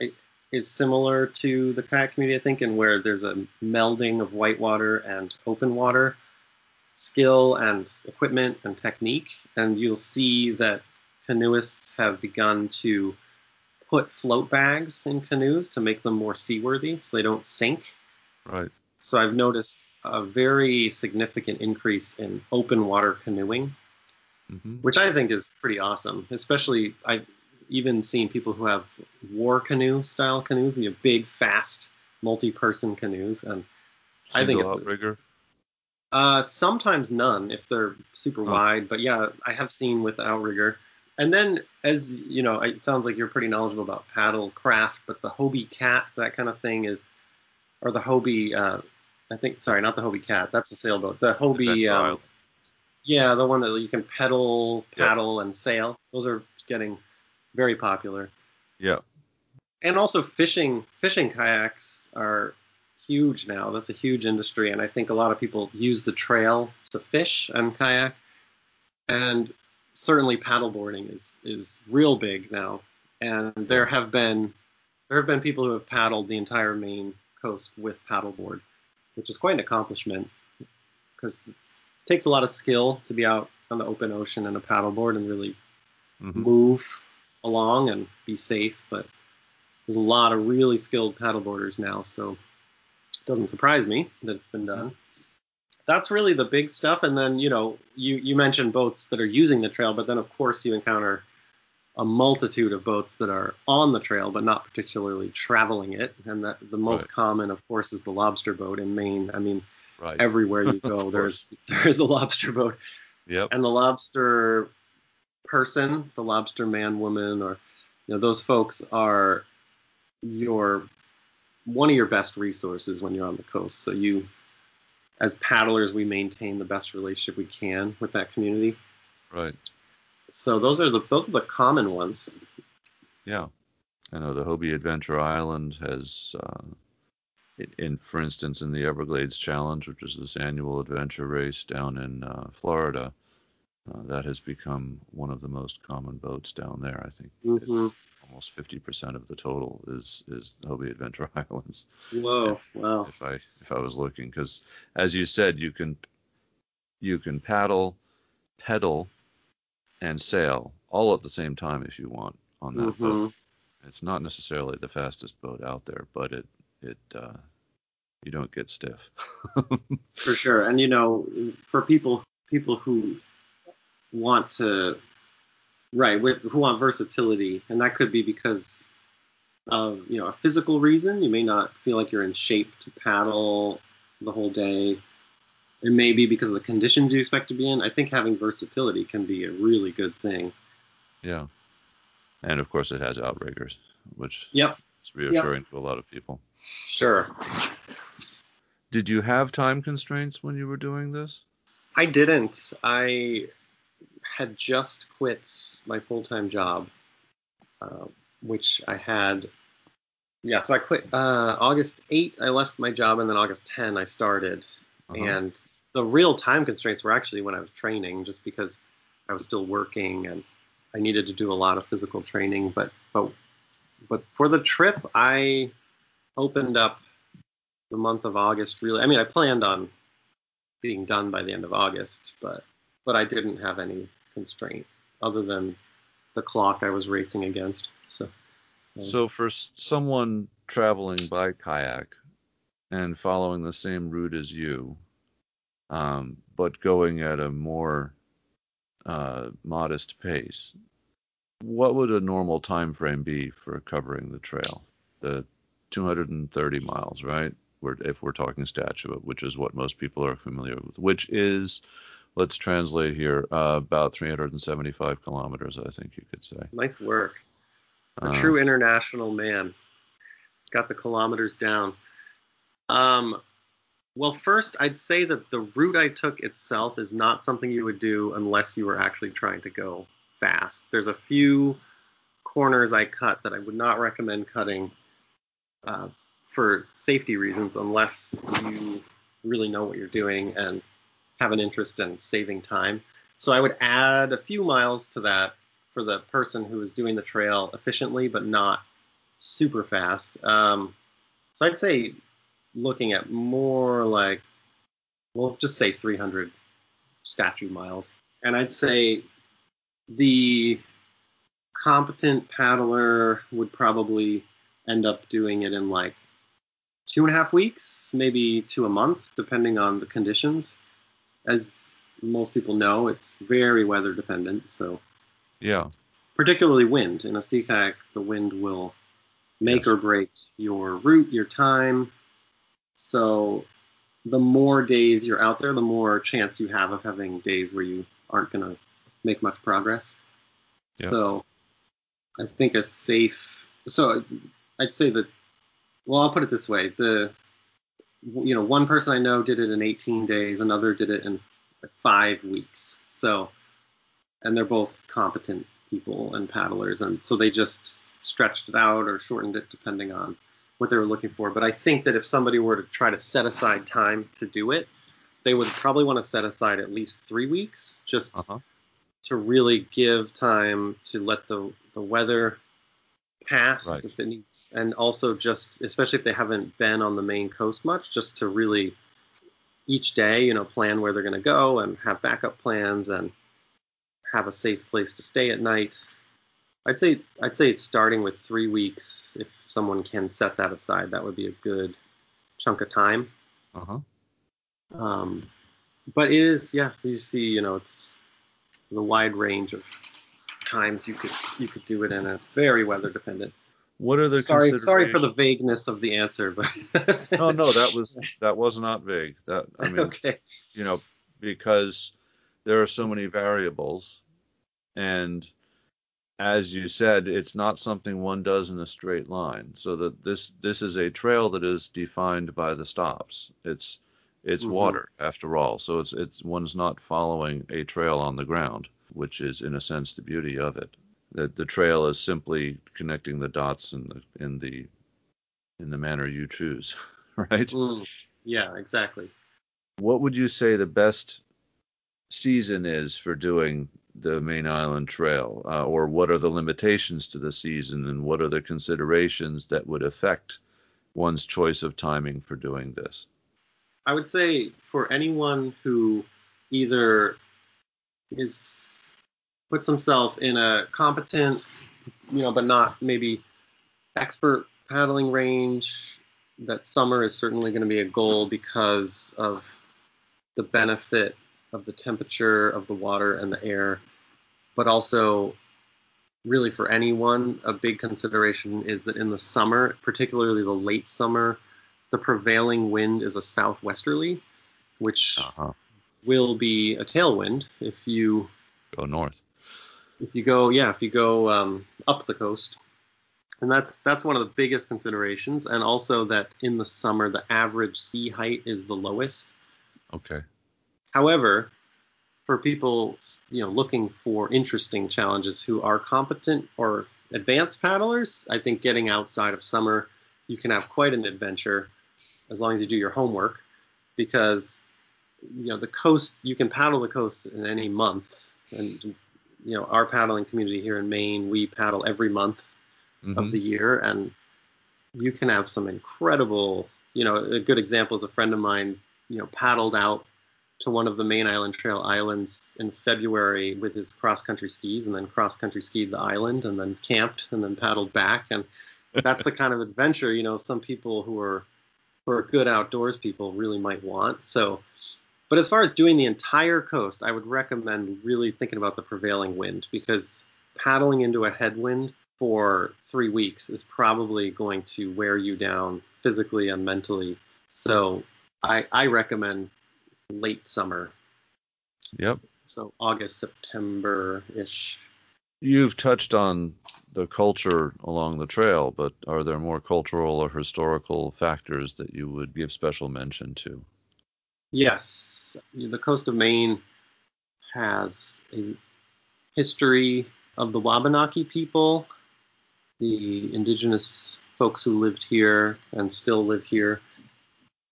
Speaker 2: is similar to the kayak community, I think, in where there's a melding of whitewater and open water skill and equipment and technique. And you'll see that canoeists have begun to put float bags in canoes to make them more seaworthy so they don't sink.
Speaker 1: Right.
Speaker 2: So I've noticed a very significant increase in open water canoeing,
Speaker 1: mm-hmm.
Speaker 2: which I think is pretty awesome. Especially I've even seen people who have war canoe style canoes, you know, big, fast, multi-person canoes, and I think it's
Speaker 1: outrigger.
Speaker 2: Uh, sometimes none if they're super
Speaker 1: Oh.
Speaker 2: wide, but yeah, I have seen with outrigger. And then, as you know, it sounds like you're pretty knowledgeable about paddle craft, but the Hobie Cat, that kind of thing is, or the Hobie, uh, I think, sorry, not the Hobie Cat, that's a sailboat. The Hobie, um, yeah, the one that you can pedal,
Speaker 1: Yeah.
Speaker 2: paddle, and sail. Those are getting very popular.
Speaker 1: Yeah.
Speaker 2: And also fishing, fishing kayaks are huge now. That's a huge industry, and I think a lot of people use the trail to fish and kayak. And certainly paddleboarding is is real big now. And there have been there have been people who have paddled the entire Maine coast with paddleboard, which is quite an accomplishment because it takes a lot of skill to be out on the open ocean in a paddleboard and really
Speaker 1: Mhm.
Speaker 2: move along and be safe. But there's a lot of really skilled paddleboarders now, so it doesn't surprise me that it's been done. That's really the big stuff. And then, you know, you, you mentioned boats that are using the trail, but then of course you encounter a multitude of boats that are on the trail but not particularly traveling it. And that the most
Speaker 1: Right.
Speaker 2: common, of course, is the lobster boat in Maine. I mean,
Speaker 1: Right.
Speaker 2: everywhere you go, there's there's a lobster boat
Speaker 1: Yep.
Speaker 2: and the lobster person, the lobster man, woman, or you know, those folks are your one of your best resources when you're on the coast. So you, as paddlers, we maintain the best relationship we can with that community.
Speaker 1: Right.
Speaker 2: So those are the those are the common ones.
Speaker 1: Yeah. I know the Hobie Adventure Island has, uh, in, for instance, in the Everglades Challenge, which is this annual adventure race down in uh, Florida, uh, that has become one of the most common boats down there. I think
Speaker 2: Mhm.
Speaker 1: it's almost 50% of the total is is the Hobie Adventure Islands.
Speaker 2: Whoa!
Speaker 1: If-
Speaker 2: wow.
Speaker 1: If I if I was looking, because as you said, you can you can paddle, pedal, and sail all at the same time if you want on that boat.
Speaker 2: Mhm.
Speaker 1: It's not necessarily the fastest boat out there, but it it uh, you don't get stiff.
Speaker 2: For sure. And you know, for people people who want to right with who want versatility, and that could be because of you know a physical reason. You may not feel like you're in shape to paddle the whole day. It may be because of the conditions you expect to be in. I think having versatility can be a really good thing.
Speaker 1: Yeah. And of course, it has outriggers, which
Speaker 2: Yep.
Speaker 1: is reassuring to a lot of people.
Speaker 2: Sure.
Speaker 1: Did you have time constraints when you were doing this?
Speaker 2: I didn't. I had just quit my full time job, uh, which I had. Yeah, so I quit uh, August 8th. I left my job, and then August 10 I started.
Speaker 1: Uh-huh.
Speaker 2: And the real time constraints were actually when I was training, just because I was still working and I needed to do a lot of physical training. But but but for the trip, I opened up the month of August. Really, I mean, I planned on being done by the end of August, but but I didn't have any constraint other than the clock I was racing against. So
Speaker 1: So for someone traveling by kayak and following the same route as you, um, but going at a more uh, modest pace, what would a normal time frame be for covering the trail? The 230 miles, right? If we're talking statute, which is what most people are familiar with, which is, let's translate here, uh, about 375 kilometers, I think you could say.
Speaker 2: nice work. A
Speaker 1: Uh,
Speaker 2: true international man. Got the kilometers down. Um, well, first, I'd say that the route I took itself is not something you would do unless you were actually trying to go fast. There's a few corners I cut that I would not recommend cutting uh, for safety reasons unless you really know what you're doing and have an interest in saving time. So I would add a few miles to that for the person who is doing the trail efficiently but not super fast. Um, so I'd say looking at more like, we'll just say 300 statute miles. And I'd say the competent paddler would probably end up doing it in like two and a half weeks, maybe to a month, depending on the conditions. As most people know, it's very weather dependent. So
Speaker 1: yeah.
Speaker 2: particularly wind. In a sea kayak, the wind will make
Speaker 1: Yes.
Speaker 2: or break your route, your time. So the more days you're out there, the more chance you have of having days where you aren't going to make much progress.
Speaker 1: Yep.
Speaker 2: So I think a safe. So I'd say that. Well, I'll put it this way: the you know one person I know did it in 18 days, another did it in five weeks. So and they're both competent people and paddlers, and so they just stretched it out or shortened it depending on what they were looking for. But I think that if somebody were to try to set aside time to do it, they would probably want to set aside at least three weeks just
Speaker 1: Uh-huh.
Speaker 2: to really give time to let the the weather pass
Speaker 1: Right.
Speaker 2: if it needs, and also just especially if they haven't been on the Maine coast much, just to really each day, you know, plan where they're going to go and have backup plans and have a safe place to stay at night. I'd say I'd say starting with three weeks, if someone can set that aside, that would be a good chunk of time.
Speaker 1: Uh-huh.
Speaker 2: Um, but it is, yeah, you see, you know, it's a wide range of times you could you could do it in, and it's very weather dependent.
Speaker 1: What are the
Speaker 2: Sorry, sorry for the vagueness of the answer, but
Speaker 1: No, no, that was that was not vague. That I mean,
Speaker 2: okay.
Speaker 1: you know, because there are so many variables, and as you said, it's not something one does in a straight line. So that this this is a trail that is defined by the stops. It's it's
Speaker 2: Mhm.
Speaker 1: water after all. So it's it's one's not following a trail on the ground, which is in a sense the beauty of it. That the trail is simply connecting the dots in the in the in the manner you choose, right?
Speaker 2: Mm, yeah, exactly.
Speaker 1: what would you say the best season is for doing the Maine Island Trail uh, or what are the limitations to the season and what are the considerations that would affect one's choice of timing for doing this
Speaker 2: I would say for anyone who either is puts himself in a competent, you know, but not maybe expert paddling range, that summer is certainly going to be a goal because of the benefit of the temperature of the water and the air, but also really for anyone, a big consideration is that in the summer, particularly the late summer, the prevailing wind is a southwesterly, which
Speaker 1: Uh-huh.
Speaker 2: will be a tailwind if you
Speaker 1: Go north.
Speaker 2: If you go yeah if you go um, up the coast and that's that's one of the biggest considerations and also that in the summer the average sea height is the lowest
Speaker 1: Okay.
Speaker 2: however for people you know looking for interesting challenges who are competent or advanced paddlers i think getting outside of summer you can have quite an adventure as long as you do your homework because you know the coast you can paddle the coast in any month and you know our paddling community here in Maine we paddle every month
Speaker 1: Mhm.
Speaker 2: of the year and you can have some incredible you know a good example is a friend of mine you know paddled out to one of the Maine Island Trail islands in February with his cross country skis and then cross country skied the island and then camped and then paddled back and that's the kind of adventure you know some people who are who are good outdoors people really might want so but as far as doing the entire coast i would recommend really thinking about the prevailing wind because paddling into a headwind for three weeks is probably going to wear you down physically and mentally so i i recommend late summer
Speaker 1: Yep.
Speaker 2: so august september ish
Speaker 1: You've touched on the culture along the trail, but are there more cultural or historical factors that you would give special mention to?
Speaker 2: Yes, the coast of Maine has a history of the Wabanaki people, the indigenous folks who lived here and still live here.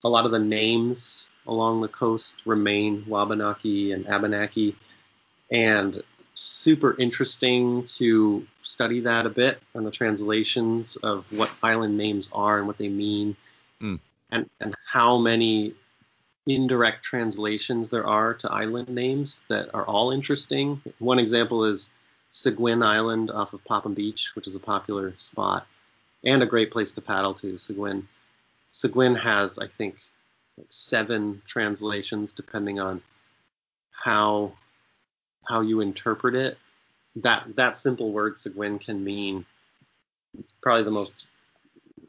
Speaker 2: A lot of the names along the coast remain Wabanaki and Abenaki, and super interesting to study that a bit and the translations of what island names are and what they mean,
Speaker 1: Mm.
Speaker 2: and and how many indirect translations there are to island names that are all interesting. One example is Seguin Island off of Popham Beach, which is a popular spot and a great place to paddle to. Seguin. Seguin has, I think, like seven translations depending on how how you interpret it. That that simple word Seguin can mean probably the most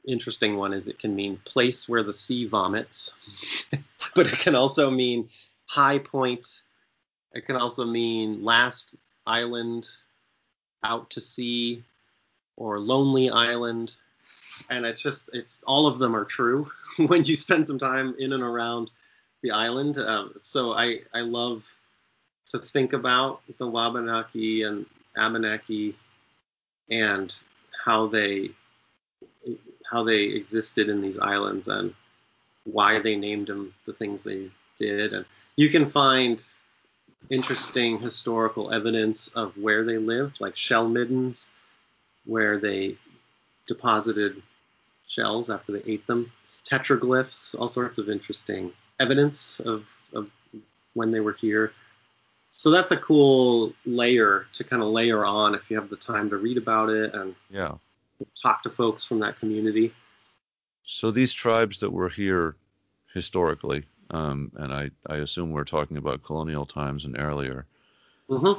Speaker 2: interesting one is it can mean place where the sea vomits, but it can also mean high point. It can also mean last island out to sea or lonely island. And it's just it's all of them are true when you spend some time in and around the island. Um, so I I love to think about the Wabanaki and Abenaki and how they how they existed in these islands and why they named them the things they did. And you can find interesting historical evidence of where they lived, like shell middens, where they deposited shells after they ate them, petroglyphs, all sorts of interesting evidence of, of when they were here. So that's a cool layer to kind of layer on if you have the time to read about it and
Speaker 1: Yeah.
Speaker 2: Talk to folks from that community.
Speaker 1: So these tribes that were here historically, um, and I, I assume we're talking about colonial times and earlier,
Speaker 2: hmm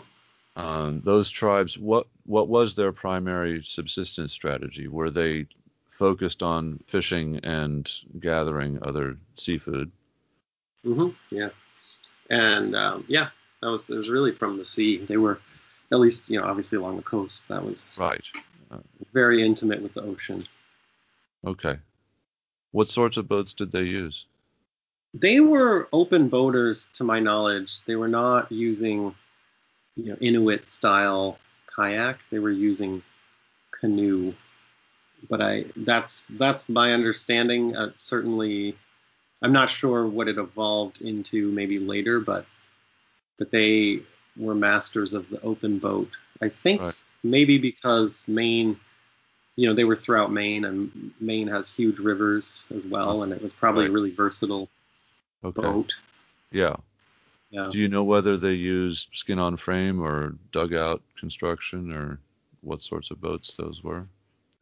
Speaker 1: um, those tribes, what what was their primary subsistence strategy? Were they focused on fishing and gathering other seafood?
Speaker 2: hmm Yeah, and um, yeah, that was it was really from the sea. They were, at least you know, obviously along the coast. That was
Speaker 1: Right.
Speaker 2: Very intimate with the ocean.
Speaker 1: Okay. What sorts of boats did they use?
Speaker 2: They were open boaters, to my knowledge. They were not using, you know, Inuit style kayak. They were using canoe. But I that's that's my understanding. Uh, certainly, I'm not sure what it evolved into maybe later, but but they were masters of the open boat. I think
Speaker 1: Right.
Speaker 2: Maybe because Maine, you know, they were throughout Maine, and Maine has huge rivers as well, and it was probably a really versatile
Speaker 1: Okay.
Speaker 2: boat.
Speaker 1: Yeah.
Speaker 2: Yeah.
Speaker 1: Do you know whether they used skin on frame or dugout construction or what sorts of boats those were?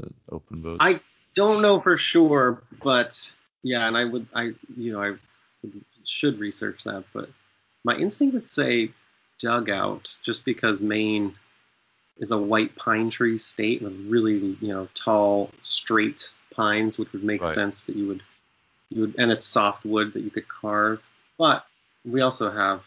Speaker 1: The open boats?
Speaker 2: I don't know for sure, but yeah, and I would, I, you know, I should research that, but my instinct would say dugout, just because Maine is a white pine tree state with really, you know, tall, straight pines, which would make
Speaker 1: Right.
Speaker 2: sense that you would You would, and it's soft wood that you could carve. But we also have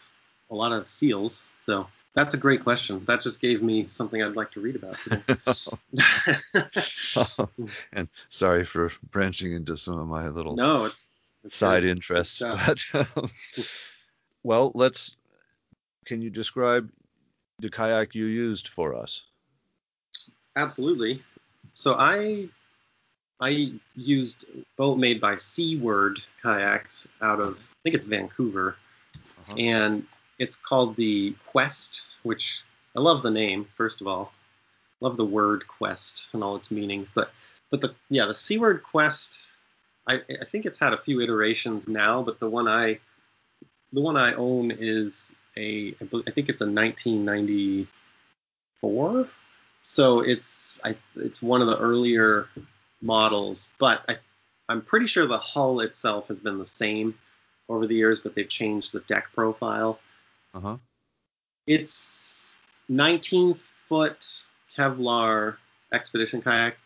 Speaker 2: a lot of seals. So that's a great question. That just gave me something I'd like to read about
Speaker 1: and sorry for branching into some of my little
Speaker 2: no, it's, it's
Speaker 1: side
Speaker 2: good.
Speaker 1: interests. But, um, well, let's. Can you describe the kayak you used for us?
Speaker 2: Absolutely. So I I used boat made by Seaward Kayaks out of I think it's Vancouver,
Speaker 1: Uh-huh.
Speaker 2: and it's called the Quest, which I love the name first of all, love the word Quest and all its meanings, but but the yeah the Seaward Quest, I I think it's had a few iterations now, but the one I the one I own is a I think it's a 1994 so it's I, it's one of the earlier models, but I, I'm pretty sure the hull itself has been the same over the years, but they've changed the deck profile.
Speaker 1: Uh huh.
Speaker 2: It's 19 foot Kevlar expedition kayak,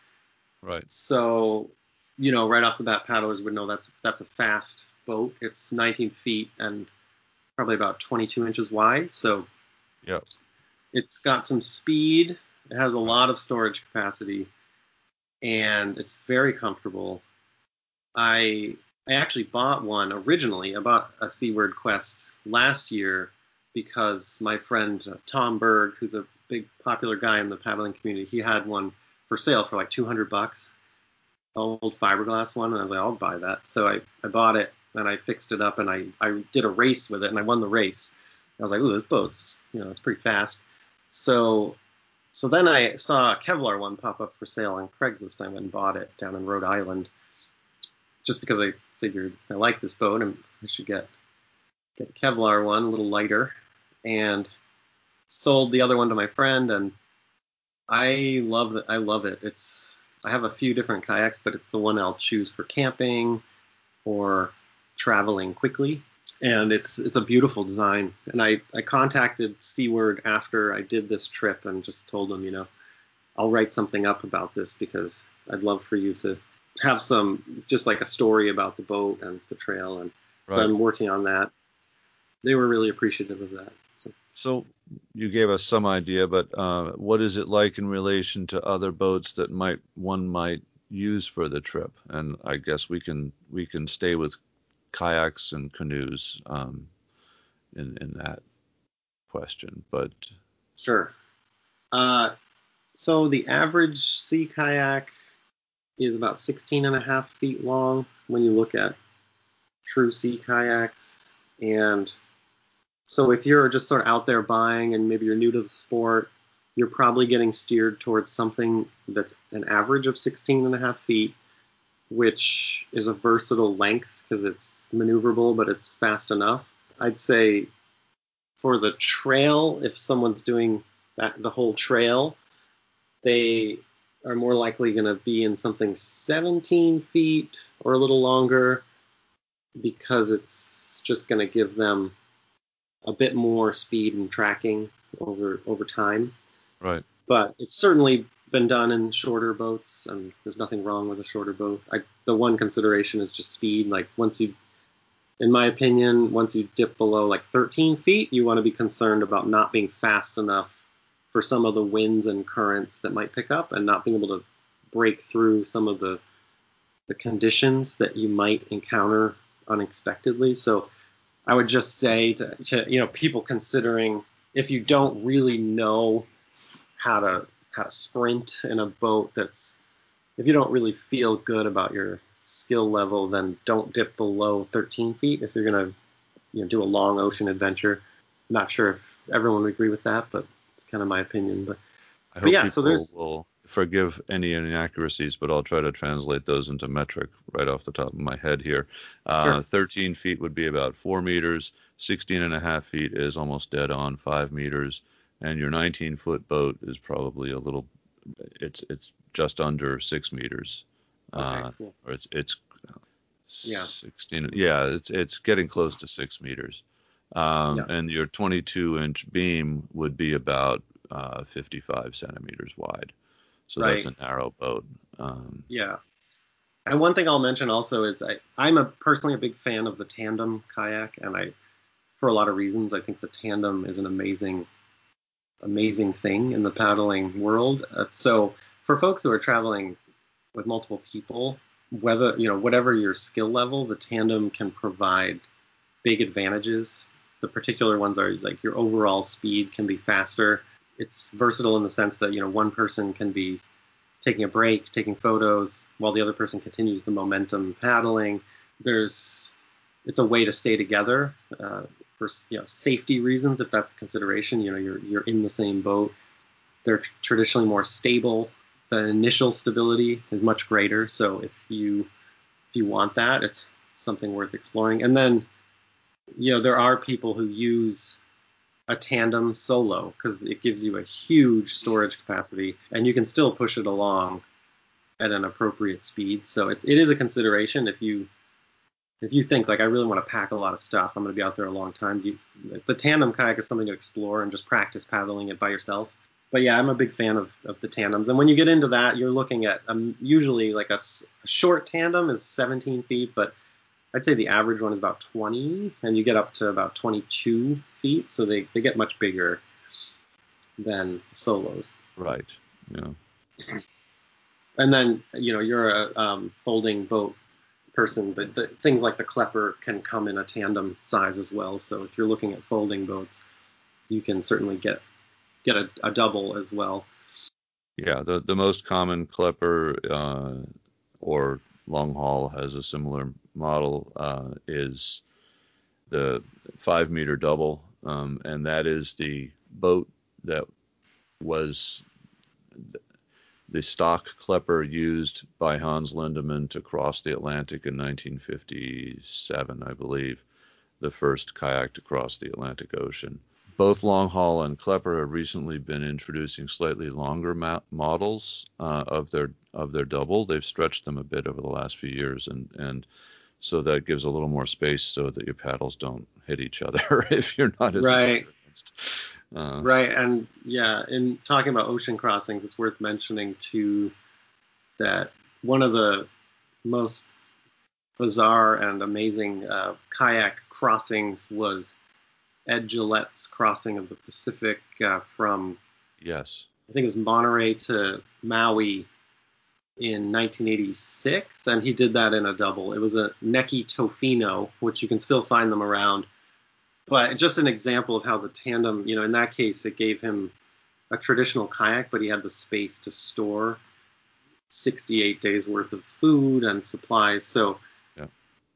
Speaker 1: Right.
Speaker 2: so you know right off the bat, paddlers would know that's that's a fast boat. It's 19 feet and probably about 22 inches wide, so
Speaker 1: Yep.
Speaker 2: It's got some speed. It has a lot of storage capacity, and it's very comfortable. I I actually bought one originally. I bought a Seaward Quest last year because my friend uh, Tom Berg, who's a big popular guy in the paddling community, he had one for sale for like 200 bucks, old fiberglass one, and I was like, I'll buy that. So I, I bought it and I fixed it up and I, I did a race with it and I won the race. I was like, ooh, this boat's you know it's pretty fast. So so then I saw a Kevlar one pop up for sale on Craigslist. I went and bought it down in Rhode Island, just because I figured I like this boat and I should get get a Kevlar one, a little lighter, and sold the other one to my friend. And I love it. I love it. It's I have a few different kayaks, but it's the one I'll choose for camping or traveling quickly and it's it's a beautiful design. And I I contacted Seaward after I did this trip and just told them, you know, I'll write something up about this because I'd love for you to have some just like a story about the boat and the trail and so I'm working on that. They were really appreciative of that. So
Speaker 1: So you gave us some idea, but uh, what is it like in relation to other boats that might one might use for the trip? And I guess we can we can stay with kayaks and canoes um, in in that question. But
Speaker 2: Sure. Uh, so the average sea kayak is about 16 and a half feet long when you look at true sea kayaks. And so if you're just sort of out there buying and maybe you're new to the sport, you're probably getting steered towards something that's an average of 16 and a half feet, which is a versatile length because it's maneuverable, but it's fast enough. I'd say for the trail, if someone's doing that the whole trail, they are more likely going to be in something 17 feet or a little longer because it's just going to give them a bit more speed and tracking over over time.
Speaker 1: right,
Speaker 2: But it's certainly been done in shorter boats, and there's nothing wrong with a shorter boat. I, the one consideration is just speed. Like once you, in my opinion, once you dip below like 13 feet, you want to be concerned about not being fast enough for some of the winds and currents that might pick up, and not being able to break through some of the the conditions that you might encounter unexpectedly. So I would just say to, to you know people considering if you don't really know how to how to sprint in a boat that's if you don't really feel good about your skill level, then don't dip below 13 feet if you're gonna you know do a long ocean adventure. Not sure if everyone would agree with that, but it's kind of my opinion. But
Speaker 1: I
Speaker 2: But yeah,
Speaker 1: people
Speaker 2: so there's-
Speaker 1: will forgive any inaccuracies, but I'll try to translate those into metric right off the top of my head here. Uh,
Speaker 2: Sure.
Speaker 1: 13 feet would be about four meters. 16 and a half feet is almost dead on five meters, and your 19 foot boat is probably a little. It's it's just under six meters.
Speaker 2: okay,
Speaker 1: Uh,
Speaker 2: cool.
Speaker 1: or it's it's
Speaker 2: Yeah.
Speaker 1: 16 yeah it's it's getting close to six meters um,
Speaker 2: Yeah.
Speaker 1: and your 22 inch beam would be about uh, 55 centimeters wide so that's a narrow boat um,
Speaker 2: Yeah. And one thing I'll mention also is I, I'm a personally a big fan of the tandem kayak, and I, for a lot of reasons, I think the tandem is an amazing, amazing thing in the paddling world. Uh, so for folks who are traveling with multiple people, whether you know whatever your skill level, the tandem can provide big advantages. The particular ones are like your overall speed can be faster. It's versatile in the sense that you know one person can be taking a break, taking photos, while the other person continues the momentum paddling. There's it's a way to stay together uh, for you know safety reasons if that's a consideration. You know you're you're in the same boat. They're traditionally more stable. The initial stability is much greater. So if you if you want that, it's something worth exploring. And then you know there are people who use a tandem solo because it gives you a huge storage capacity and you can still push it along at an appropriate speed. So it's it is a consideration if you if you think like I really want to pack a lot of stuff, I'm going to be out there a long time. You, the tandem kayak is something to explore and just practice paddling it by yourself. But yeah, I'm a big fan of, of the tandems. And when you get into that, you're looking at um, usually like a, a short tandem is 17 feet, but I'd say the average one is about 20, and you get up to about 22 feet, so they, they get much bigger than solos.
Speaker 1: Right. Yeah.
Speaker 2: And then you know you're a um, folding boat person, but the, things like the Klepper can come in a tandem size as well. So if you're looking at folding boats, you can certainly get get a, a double as well.
Speaker 1: Yeah, the the most common Klepper uh, or long haul has a similar model uh, is the five meter double, um, and that is the boat that was the stock Klepper used by Hans Lindemann to cross the Atlantic in 1957, I believe, the first kayak to cross the Atlantic Ocean. Both long haul and Klepper have recently been introducing slightly longer ma- models uh, of their of their double. They've stretched them a bit over the last few years, and and so that gives a little more space so that your paddles don't hit each other if you're not as
Speaker 2: right.
Speaker 1: experienced.
Speaker 2: Uh, right, and yeah, in talking about ocean crossings, it's worth mentioning too that one of the most bizarre and amazing uh, kayak crossings was Ed Gillet's crossing of the Pacific uh, from
Speaker 1: yes,
Speaker 2: I think it was Monterey to Maui in 1986, and he did that in a double. It was a Necky Tofino, which you can still find them around. But just an example of how the tandem, you know, in that case, it gave him a traditional kayak, but he had the space to store 68 days worth of food and supplies. So
Speaker 1: yeah.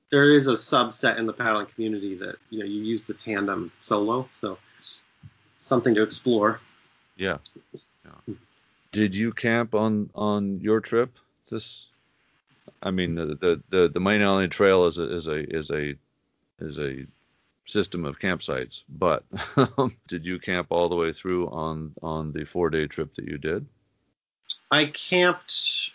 Speaker 2: there is a subset in the paddling community that, you know, you use the tandem solo. So something to explore.
Speaker 1: Yeah. yeah. Did you camp on on your trip? This, I mean, the the the, the Maine Island Trail is a is a is a is a system of campsites, but did you camp all the way through on on the four day trip that you did?
Speaker 2: I camped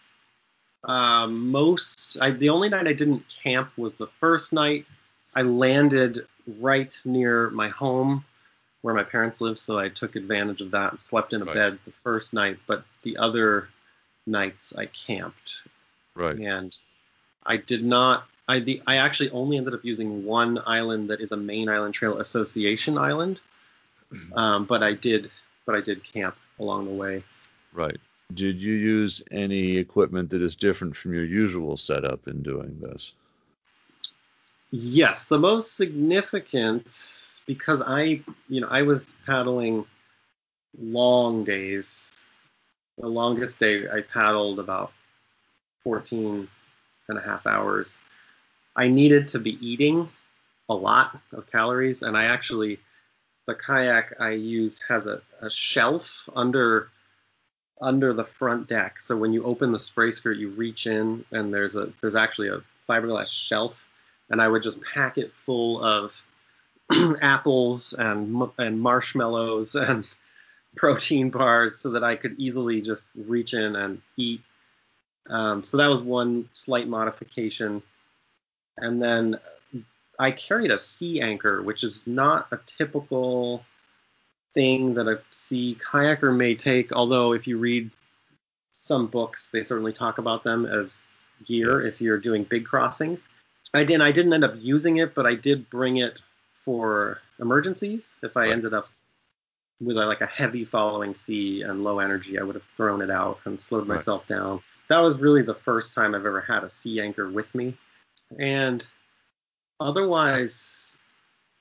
Speaker 2: uh, most. I, the only night I didn't camp was the first night. I landed right near my home where my parents live, so I took advantage of that and slept in a right. bed the first night. But the other nights I camped.
Speaker 1: Right.
Speaker 2: And I did not. I the I actually only ended up using one island that is a Maine Island Trail association island. Um, but I did. But I did camp along the way.
Speaker 1: Right. Did you use any equipment that is different from your usual setup in doing this?
Speaker 2: Yes, the most significant because I, you know, I was paddling long days. The longest day I paddled about 14 and a half hours. I needed to be eating a lot of calories, and I actually, the kayak I used has a, a shelf under under the front deck. So when you open the spray skirt, you reach in, and there's a there's actually a fiberglass shelf, and I would just pack it full of apples and and marshmallows and protein bars so that I could easily just reach in and eat. Um, so that was one slight modification. And then I carried a sea anchor, which is not a typical thing that a sea kayaker may take. Although if you read some books, they certainly talk about them as gear if you're doing big crossings. I didn't I didn't end up using it, but I did bring it for emergencies. If I ended up with a, like a heavy following sea and low energy, I would have thrown it out and slowed
Speaker 1: Right.
Speaker 2: myself down. That was really the first time I've ever had a sea anchor with me. And otherwise,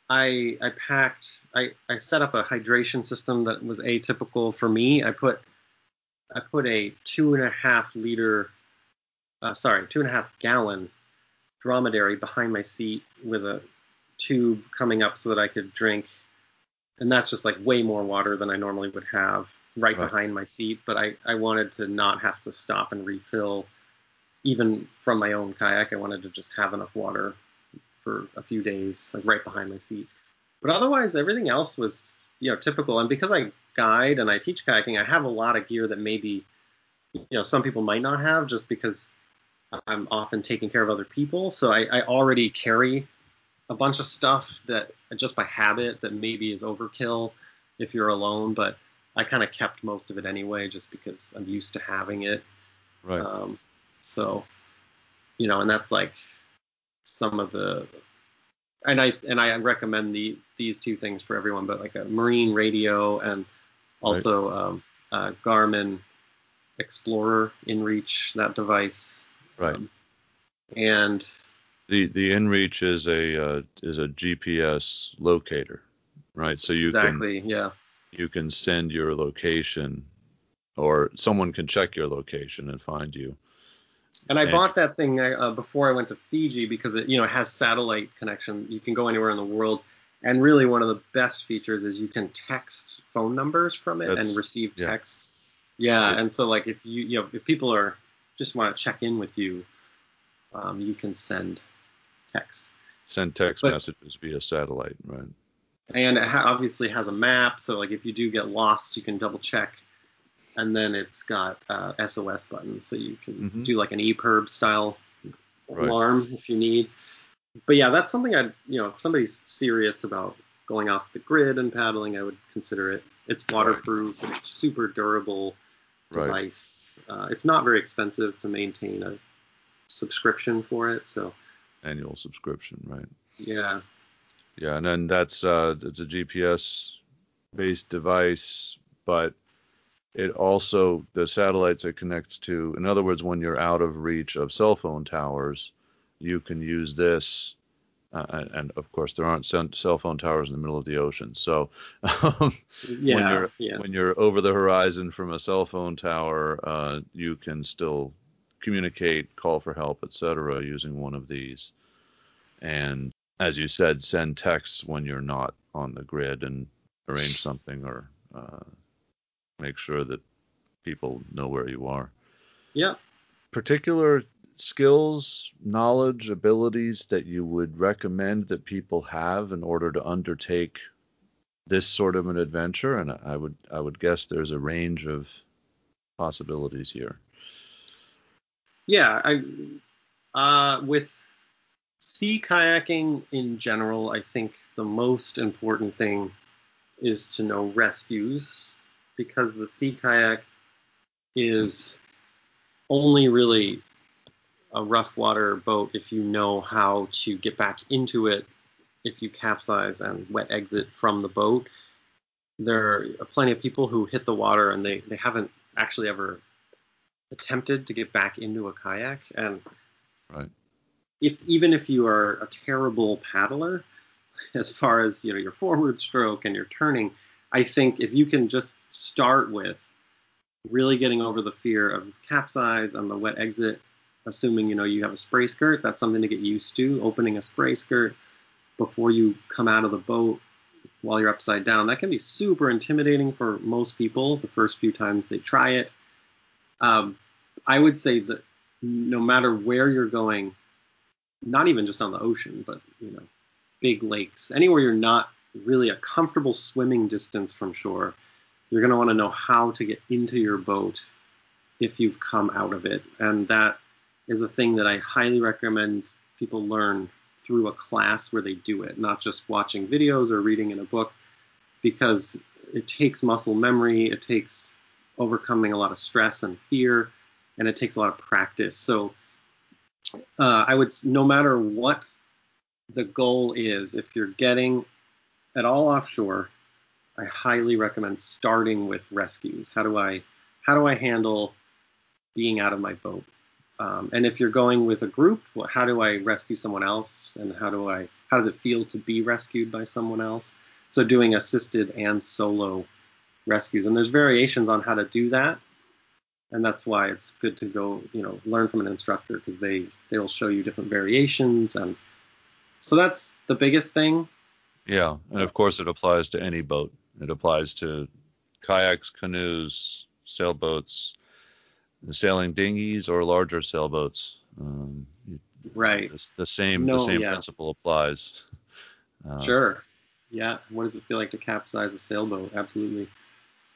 Speaker 2: I I packed I, I set up a hydration system that was atypical for me. I put I put a two and a half liter uh, sorry, two and a half gallon dromedary behind my seat with a tube coming up so that I could drink. And that's just like way more water than I normally would have right,
Speaker 1: Right.
Speaker 2: behind my seat. But I, I wanted to not have to stop and refill even from my own kayak. I wanted to just have enough water for a few days, like right behind my seat. But otherwise, everything else was, you know, typical. And because I guide and I teach kayaking, I have a lot of gear that maybe, you know, some people might not have just because I'm often taking care of other people. So I, I already carry a bunch of stuff that just by habit that maybe is overkill if you're alone, but I kind of kept most of it anyway just because I'm used to having it.
Speaker 1: Right.
Speaker 2: Um, so, you know, and that's like some of the, and I and I recommend the these two things for everyone, but like a marine radio and also um, uh, Garmin Explorer InReach that device,
Speaker 1: right.
Speaker 2: um, and
Speaker 1: the the inReach is a uh, is a GPS locator, right? So you can
Speaker 2: exactly, yeah,
Speaker 1: you can send your location, or someone can check your location and find you.
Speaker 2: And I
Speaker 1: And-
Speaker 2: bought that thing uh, before I went to Fiji because it, you know, it has satellite connection. You can go anywhere in the world. And really, one of the best features is you can text phone numbers from it and receive
Speaker 1: yeah.
Speaker 2: texts. Yeah,
Speaker 1: It-
Speaker 2: and so like if you, you know, if people are just want to check in with you, um, you can send text.
Speaker 1: Send text
Speaker 2: But-
Speaker 1: messages via satellite, right?
Speaker 2: And it ha- obviously has a map, so like if you do get lost, you can double check. And then it's got uh, SOS buttons, so you can
Speaker 1: Mhm.
Speaker 2: do like an EPIRB style
Speaker 1: Right.
Speaker 2: alarm if you need. But yeah, that's something I'd, you know, if somebody's serious about going off the grid and paddling, I would consider it. It's waterproof, it's super durable
Speaker 1: Right.
Speaker 2: device. Uh, it's not very expensive to maintain a subscription for it, so
Speaker 1: Annual subscription, right?
Speaker 2: yeah,
Speaker 1: Yeah, and then that's uh, it's a GPS based device, but it also the satellites it connects to. In other words, when you're out of reach of cell phone towers, you can use this. Uh, and, of course, there aren't cell cell phone towers in the middle of the ocean. So um,
Speaker 2: yeah,
Speaker 1: when you're
Speaker 2: yeah.
Speaker 1: when you're over the horizon from a cell phone tower, uh, you can still communicate, call for help, etc., using one of these. And as you said, send texts when you're not on the grid and arrange something or uh, make sure that people know where you are.
Speaker 2: yeah.
Speaker 1: Particular skills, knowledge, abilities that you would recommend that people have in order to undertake this sort of an adventure, and I would I would guess there's a range of possibilities here.
Speaker 2: Yeah, I uh, with sea kayaking in general, I think the most important thing is to know rescues because the sea kayak is only really a rough water boat if you know how to get back into it if you capsize and wet exit from the boat. There are plenty of people who hit the water and they, they haven't actually ever attempted to get back into a kayak and
Speaker 1: Right.
Speaker 2: if even if you are a terrible paddler as far as you know your forward stroke and your turning i think if you can just start with really getting over the fear of capsize and the wet exit assuming you know you have a spray skirt. That's something to get used to opening a spray skirt before you come out of the boat while you're upside down. That can be super intimidating for most people the first few times they try it. Um, i would say that no matter where you're going not even just on the ocean, but you know, big lakes, anywhere you're not really a comfortable swimming distance from shore, you're going to want to know how to get into your boat if you've come out of it. And that is a thing that I highly recommend people learn through a class where they do it, not just watching videos or reading in a book, because it takes muscle memory, it takes overcoming a lot of stress and fear, and it takes a lot of practice. So uh, I would, no matter what the goal is, if you're getting at all offshore, I highly recommend starting with rescues. How do I, how do I handle being out of my boat? Um, and if you're going with a group, well, how do I rescue someone else? And how do I, how does it feel to be rescued by someone else? So doing assisted and solo rescues, and there's variations on how to do that and that's why it's good to go you know learn from an instructor because they they will show you different variations and so that's the biggest thing
Speaker 1: yeah and of course it applies to any boat it applies to kayaks canoes sailboats sailing dinghies or larger sailboats. Um,
Speaker 2: right.
Speaker 1: The, same no, the same yeah. principle applies.
Speaker 2: Uh, sure. Yeah. What does it feel like to capsize a sailboat? Absolutely.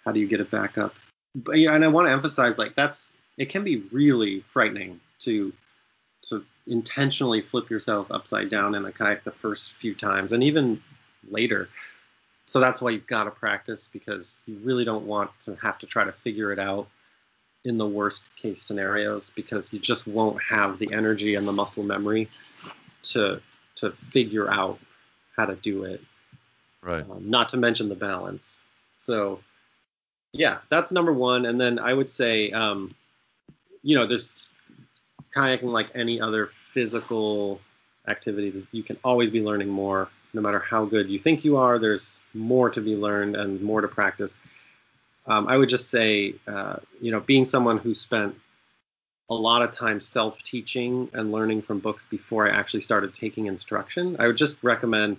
Speaker 2: How do you get it back up? But yeah, and I want to emphasize like that's it can be really frightening to to intentionally flip yourself upside down in a kayak the first few times and even later. So that's why you've got to practice because you really don't want to have to try to figure it out in the worst case scenarios because you just won't have the energy and the muscle memory to to figure out how to do it.
Speaker 1: Right.
Speaker 2: Um, not to mention the balance. So yeah, that's number one. And then I would say, um, you know, this kayaking, like any other physical activity, you can always be learning more. No matter how good you think you are, there's more to be learned and more to practice. Um, I would just say, uh, you know, being someone who spent a lot of time self-teaching and learning from books before I actually started taking instruction, I would just recommend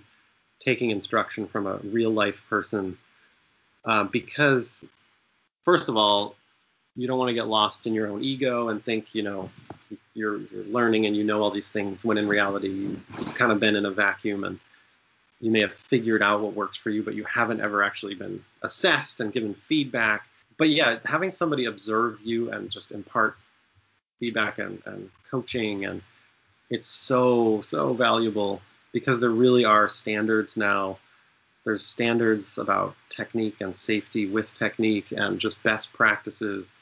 Speaker 2: taking instruction from a real-life person uh, because first of all, you don't want to get lost in your own ego and think, you know, you're, you're learning and you know all these things when in reality you've kind of been in a vacuum and you may have figured out what works for you, but you haven't ever actually been assessed and given feedback. But yeah, having somebody observe you and just impart feedback and, and coaching and it's so, so valuable because there really are standards now there's standards about technique and safety with technique and just best practices.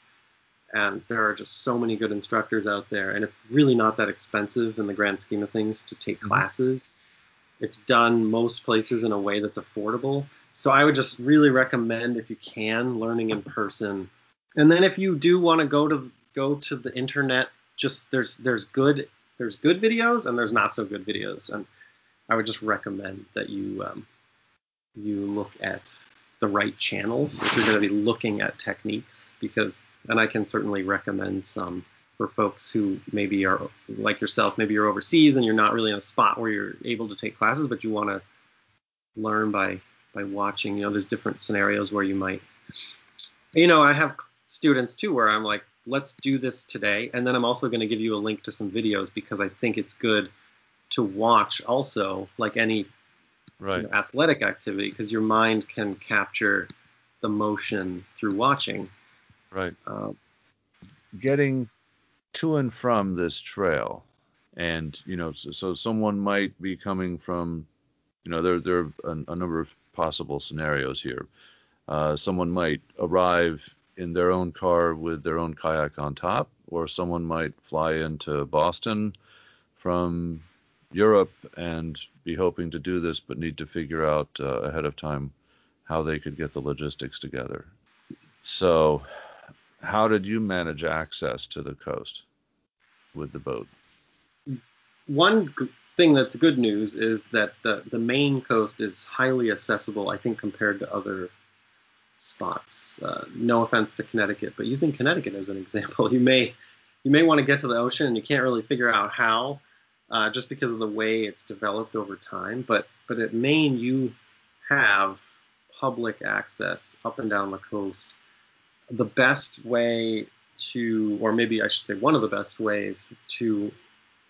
Speaker 2: And there are just so many good instructors out there. And it's really not that expensive in the grand scheme of things to take mm-hmm. classes. It's done most places in a way that's affordable. So I would just really recommend if you can learning in person. And then if you do want to go to go to the internet, just there's there's good there's good videos and there's not so good videos. And I would just recommend that you um, you look at the right channels if you're going to be looking at techniques because and I can certainly recommend some for folks who maybe are like yourself, maybe you're overseas and you're not really in a spot where you're able to take classes, but you want to learn by by watching. You know, there's different scenarios where you might, you know, I have students too where I'm like, let's do this today, and then I'm also going to give you a link to some videos because I think it's good to watch also, like any
Speaker 1: right.
Speaker 2: you know, athletic activity because your mind can capture the motion through watching.
Speaker 1: Right. Um, Getting to and from this trail, and you know, so, so someone might be coming from, you know, there there are a, a number of possible scenarios here. Uh, someone might arrive in their own car with their own kayak on top, or someone might fly into Boston from Europe and be hoping to do this, but need to figure out uh, ahead of time how they could get the logistics together. So, how did you manage access to the coast with the boat?
Speaker 2: One thing that's good news is that the, the Maine coast is highly accessible, I think, compared to other spots. Uh, no offense to Connecticut, but using Connecticut as an example, you may you may want to get to the ocean and you can't really figure out how uh, just because of the way it's developed over time. But but at Maine, you have public access up and down the coast. The best way to, or maybe I should say, one of the best ways to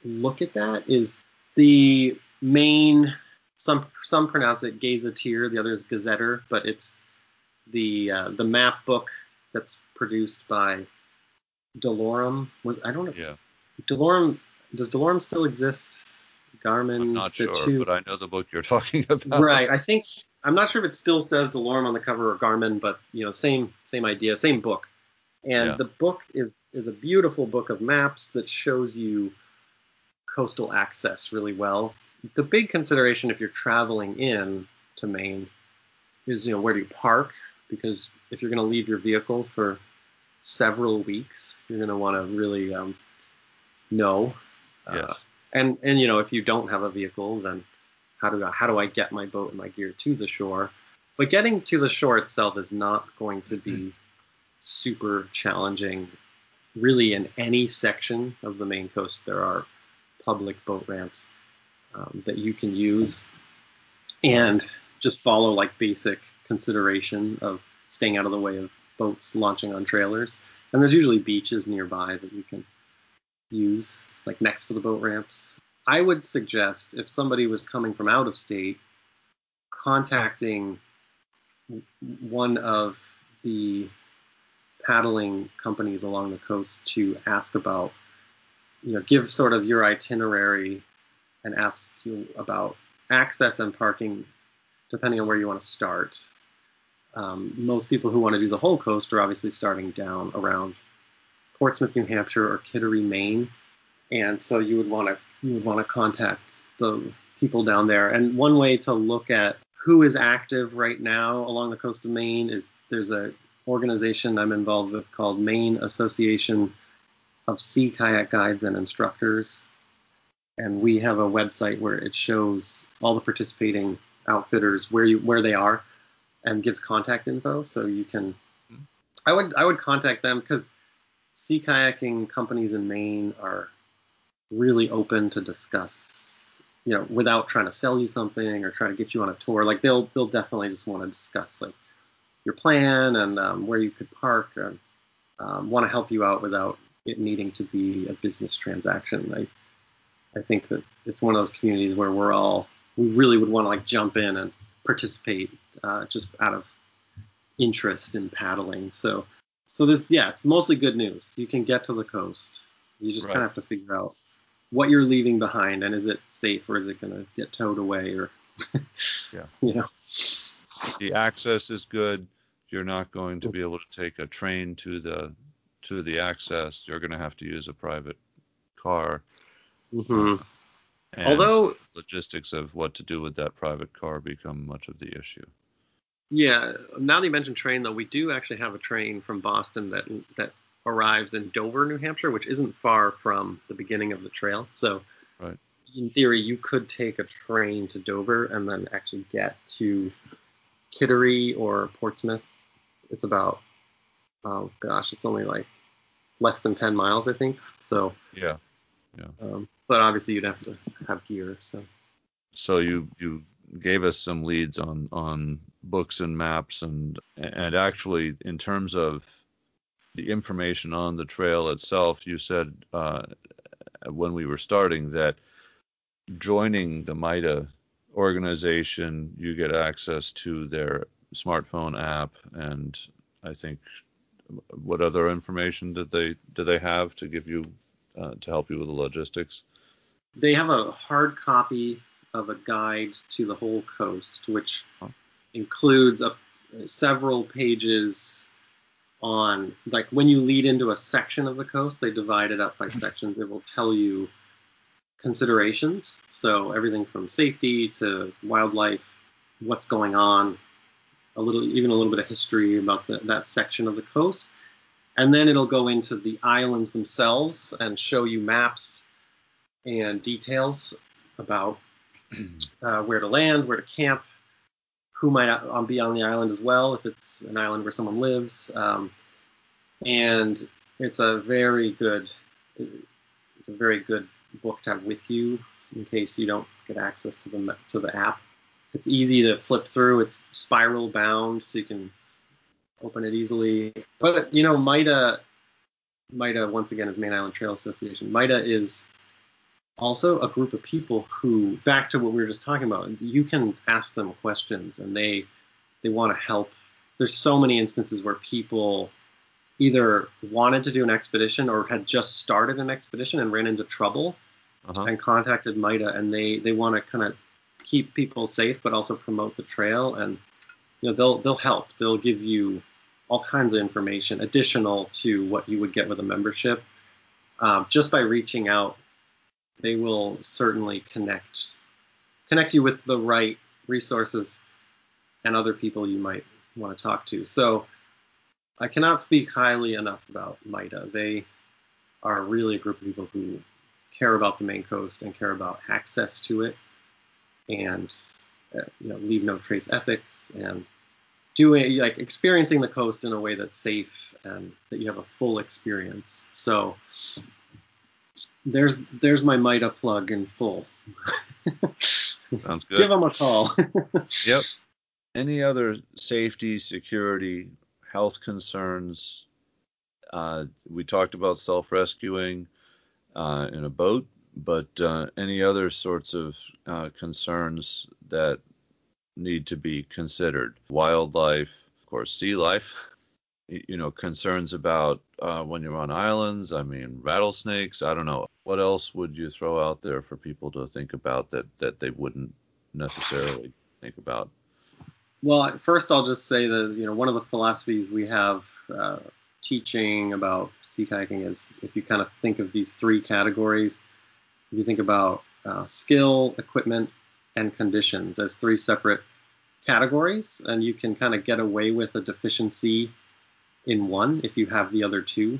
Speaker 2: look at that is the Maine. Some some pronounce it gazetteer, the other is gazetter, but it's the uh, the map book that's produced by DeLorme. Was I don't know.
Speaker 1: Yeah.
Speaker 2: DeLorme does DeLorme still exist? Garmin.
Speaker 1: I'm not sure, two... but I know the book you're talking about.
Speaker 2: Right. I think I'm not sure if it still says DeLorme on the cover or Garmin, but you know, same same idea, same book. And yeah. the book is is a beautiful book of maps that shows you coastal access really well. The big consideration if you're traveling in to Maine is, you know, where do you park? Because if you're going to leave your vehicle for several weeks, you're going to want to really um, know.
Speaker 1: Uh, yes.
Speaker 2: and and you know, if you don't have a vehicle, then how do I, how do I get my boat and my gear to the shore? But getting to the shore itself is not going to be super challenging. Really, in any section of the Maine coast, there are public boat ramps um, that you can use, and just follow like basic consideration of staying out of the way of boats launching on trailers. And there's usually beaches nearby that you can use, like next to the boat ramps. I would suggest if somebody was coming from out of state, contacting one of the paddling companies along the coast to ask about, you know, give sort of your itinerary and ask you about access and parking depending on where you want to start. Um, most people who want to do the whole coast are obviously starting down around Portsmouth, New Hampshire, or Kittery, Maine, and so you would want to you would want to contact the people down there. And one way to look at who is active right now along the coast of Maine is there's a organization I'm involved with called Maine Association of Sea Kayak Guides and Instructors. And we have a website where it shows all the participating outfitters where you where they are and gives contact info so you can mm-hmm. I would I would contact them because sea kayaking companies in Maine are really open to discuss, you know, without trying to sell you something or try to get you on a tour. Like they'll they'll definitely just want to discuss like your plan and um, where you could park and um, want to help you out without it needing to be a business transaction. I I think that it's one of those communities where we're all we really would want to like jump in and participate uh, just out of interest in paddling. So so this yeah, it's mostly good news. You can get to the coast. You just right. kind of have to figure out what you're leaving behind and is it safe or is it going to get towed away or
Speaker 1: yeah.
Speaker 2: you know?
Speaker 1: The access is good. You're not going to be able to take a train to the to the access. You're going to have to use a private car.
Speaker 2: Mm-hmm.
Speaker 1: and
Speaker 2: although
Speaker 1: logistics of what to do with that private car become much of the issue.
Speaker 2: Yeah. Now that you mentioned train though we do actually have a train from boston that that arrives in Dover, New Hampshire, which isn't far from the beginning of the trail. So,
Speaker 1: right.
Speaker 2: in theory, you could take a train to Dover and then actually get to Kittery or Portsmouth. It's about, oh gosh, it's only like less than 10 miles, I think. So,
Speaker 1: yeah. Yeah.
Speaker 2: Um, but obviously, you'd have to have gear. So,
Speaker 1: so you you gave us some leads on on books and maps and and actually in terms of the information on the trail itself, you said uh, when we were starting that joining the MITA organization, you get access to their smartphone app, and I think what other information did they do they have to give you uh, to help you with the logistics?
Speaker 2: They have a hard copy of a guide to the whole coast, which huh. includes a, several pages on like when you lead into a section of the coast, they divide it up by sections. It will tell you considerations. So everything from safety to wildlife, what's going on, a little even a little bit of history about the, that section of the coast. And then it'll go into the islands themselves and show you maps and details about uh, where to land, where to camp, who might be on the island as well if it's an island where someone lives. Um, and it's a very good it's a very good book to have with you in case you don't get access to the to the app. It's easy to flip through. It's spiral bound, so you can open it easily. But you know, MITA MITA once again is Maine Island Trail Association. MITA is also a group of people who, back to what we were just talking about, you can ask them questions and they they want to help. There's so many instances where people either wanted to do an expedition or had just started an expedition and ran into trouble uh-huh. and contacted MITA and they they want to kind of keep people safe but also promote the trail and you know they'll they'll help. They'll give you all kinds of information additional to what you would get with a membership um, just by reaching out they will certainly connect connect you with the right resources and other people you might want to talk to. So I cannot speak highly enough about MITA. They are really a group of people who care about the Maine coast and care about access to it and uh, you know leave no trace ethics and doing like experiencing the coast in a way that's safe and that you have a full experience. So there's there's my MITA plug in full.
Speaker 1: Sounds good.
Speaker 2: Give them a call.
Speaker 1: yep. Any other safety, security, health concerns? Uh, we talked about self-rescuing uh, in a boat, but uh, any other sorts of uh, concerns that need to be considered? Wildlife, of course, sea life. You know, concerns about uh, when you're on islands. I mean, rattlesnakes. I don't know. What else would you throw out there for people to think about that that they wouldn't necessarily think about?
Speaker 2: Well, first I'll just say that you know one of the philosophies we have uh, teaching about sea kayaking is if you kind of think of these three categories, if you think about uh, skill, equipment, and conditions as three separate categories, and you can kind of get away with a deficiency in one if you have the other two.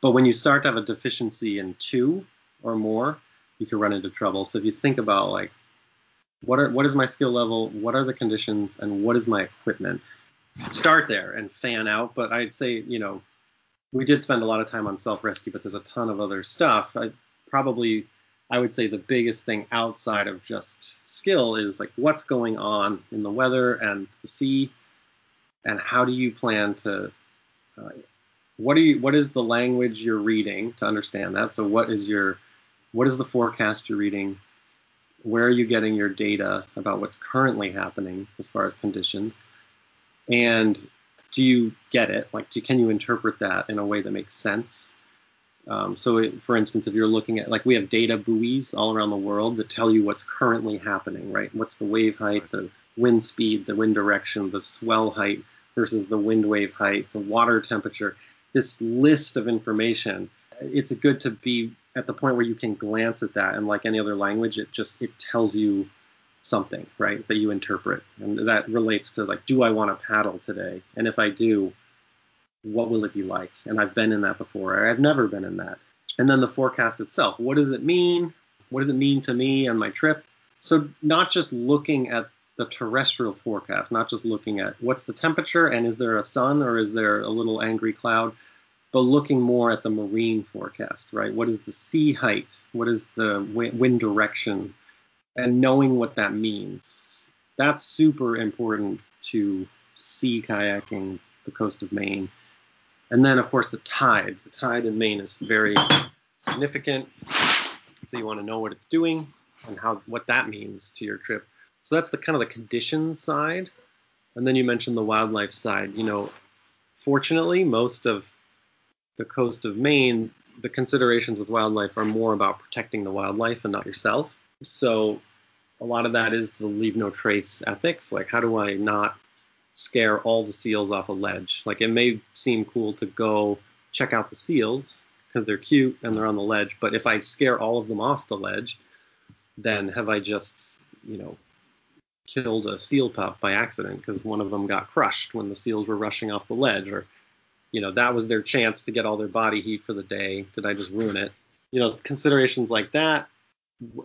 Speaker 2: But when you start to have a deficiency in two or more, you can run into trouble. So if you think about like what are what is my skill level, what are the conditions, and what is my equipment, start there and fan out. But I'd say you know we did spend a lot of time on self rescue, but there's a ton of other stuff. I probably I would say the biggest thing outside of just skill is like what's going on in the weather and the sea, and how do you plan to uh, what are you what is the language you're reading to understand that? So what is your what is the forecast you're reading? Where are you getting your data about what's currently happening as far as conditions? And do you get it? Like, do, can you interpret that in a way that makes sense? Um, so, it, for instance, if you're looking at, like, we have data buoys all around the world that tell you what's currently happening, right? What's the wave height, the wind speed, the wind direction, the swell height versus the wind wave height, the water temperature. This list of information, it's good to be at the point where you can glance at that, and like any other language, it just it tells you something, right, that you interpret. And that relates to like, do I want to paddle today? And if I do, what will it be like? And I've been in that before. I've never been in that. And then the forecast itself. What does it mean? What does it mean to me on my trip? So not just looking at the terrestrial forecast, not just looking at what's the temperature and is there a sun or is there a little angry cloud, but looking more at the marine forecast, right? What is the sea height? What is the wind direction? and knowing what that means. That's super important to sea kayaking the coast of Maine. And then, of course, the tide. The tide in Maine is very significant. So you want to know what it's doing and how what that means to your trip. So that's the kind of the condition side. And then you mentioned the wildlife side. You know, fortunately, most of the coast of Maine, the considerations with wildlife are more about protecting the wildlife and not yourself. So a lot of that is the leave no trace ethics. Like, how do I not scare all the seals off a ledge? Like, it may seem cool to go check out the seals because they're cute and they're on the ledge, but if I scare all of them off the ledge, then have I just, you know, killed a seal pup by accident because one of them got crushed when the seals were rushing off the ledge, or, you know, that was their chance to get all their body heat for the day. Did I just ruin it? You know, considerations like that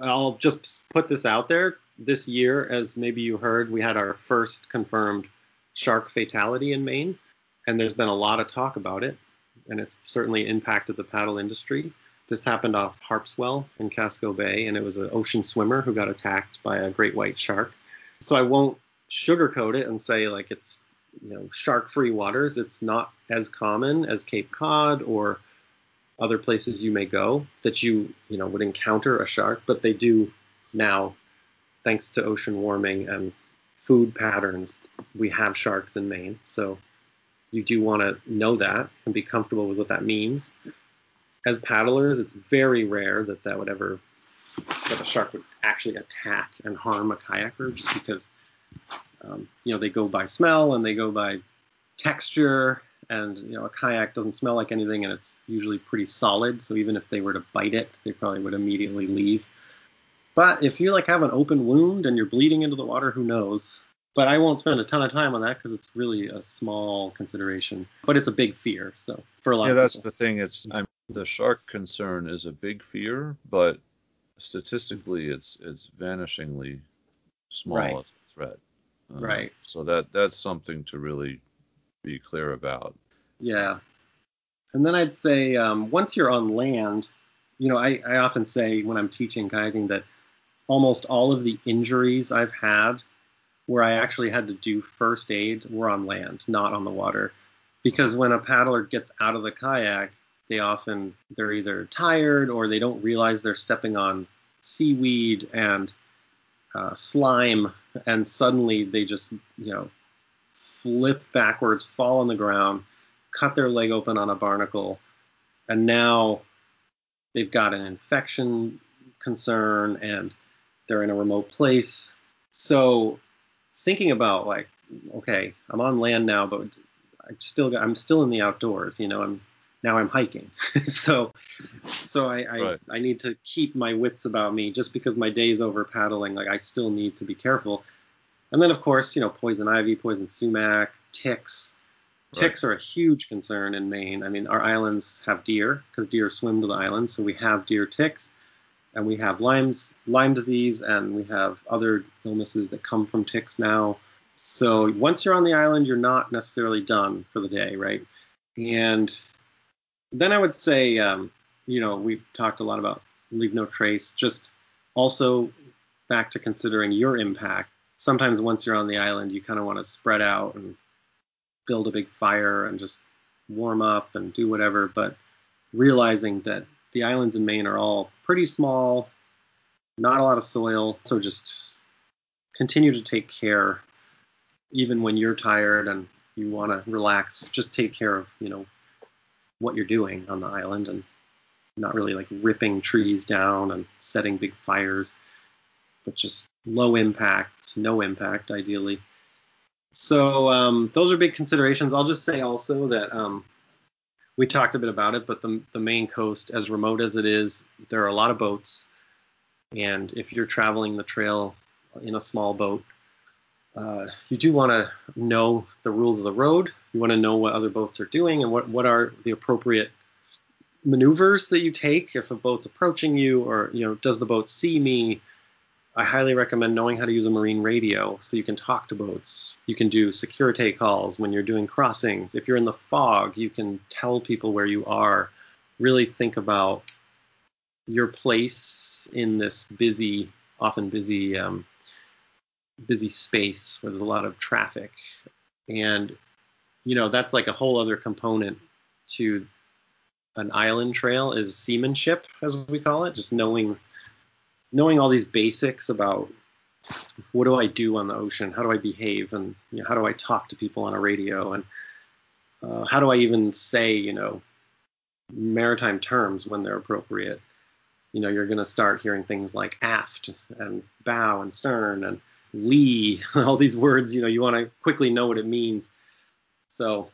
Speaker 2: I'll just put this out there. This year, as maybe you heard, we had our first confirmed shark fatality in Maine, and there's been a lot of talk about it, and it's certainly impacted the paddle industry. This happened off Harpswell in Casco Bay, and it was an ocean swimmer who got attacked by a great white shark. So I won't sugarcoat it and say like it's you know shark-free waters. It's not as common as Cape Cod or other places you may go that you you know would encounter a shark, but they do now, thanks to ocean warming and food patterns, we have sharks in Maine. So you do want to know that and be comfortable with what that means. As paddlers, it's very rare that that would ever that a shark would actually attack and harm a kayaker just because um, you know they go by smell and they go by texture and you know a kayak doesn't smell like anything, and it's usually pretty solid. So even if they were to bite it, they probably would immediately leave. But if you like have an open wound and you're bleeding into the water, who knows? But I won't spend a ton of time on that because it's really a small consideration. But it's a big fear. So for a lot
Speaker 1: yeah, that's
Speaker 2: people.
Speaker 1: the thing. It's I'm, the shark concern is a big fear, but statistically, it's it's vanishingly small
Speaker 2: Right.
Speaker 1: as a threat. Uh,
Speaker 2: Right.
Speaker 1: So that that's something to really be clear about.
Speaker 2: Yeah. And then I'd say um, once you're on land, you know, I, I often say when I'm teaching kayaking that almost all of the injuries I've had where I actually had to do first aid were on land, not on the water. Because when a paddler gets out of the kayak, they often they're either tired or they don't realize they're stepping on seaweed and uh, slime, and suddenly they just you know flip backwards, fall on the ground, cut their leg open on a barnacle, and now they've got an infection concern and they're in a remote place. So thinking about like, okay, I'm on land now, but I'm still I'm still in the outdoors. You know, I'm now I'm hiking. so so I I,
Speaker 1: Right.
Speaker 2: I need to keep my wits about me just because my day's over paddling. Like I still need to be careful. And then of course, you know, poison ivy, poison sumac, ticks.
Speaker 1: Right.
Speaker 2: Ticks are a huge concern in Maine. I mean, our islands have deer because deer swim to the islands, so we have deer ticks, and we have Lyme's Lyme disease, and we have other illnesses that come from ticks now. So once you're on the island, you're not necessarily done for the day, right? And then I would say, um, you know, we've talked a lot about leave no trace. Just also back to considering your impact. Sometimes once you're on the island, you kind of want to spread out and build a big fire and just warm up and do whatever. But realizing that the islands in Maine are all pretty small, not a lot of soil, so just continue to take care, even when you're tired and you want to relax. Just take care of you know what you're doing on the island and not really like ripping trees down and setting big fires, but just low impact, no impact, ideally. So um, those are big considerations. I'll just say also that um, we talked a bit about it, but the the Maine coast, as remote as it is, there are a lot of boats, and if you're traveling the trail in a small boat, uh, you do want to know the rules of the road. You want to know what other boats are doing and what what are the appropriate maneuvers that you take if a boat's approaching you, or you know, does the boat see me? I highly recommend knowing how to use a marine radio so you can talk to boats. You can do security calls when you're doing crossings. If you're in the fog, you can tell people where you are. Really think about your place in this busy, often busy, um, busy space where there's a lot of traffic. And, you know, that's like a whole other component to an island trail is seamanship, as we call it, just knowing knowing all these basics about what do I do on the ocean, how do I behave, and you know, how do I talk to people on a radio, and uh, how do I even say, you know, maritime terms when they're appropriate. You know, you're going to start hearing things like aft and bow and stern and lee, all these words. You know, you want to quickly know what it means. So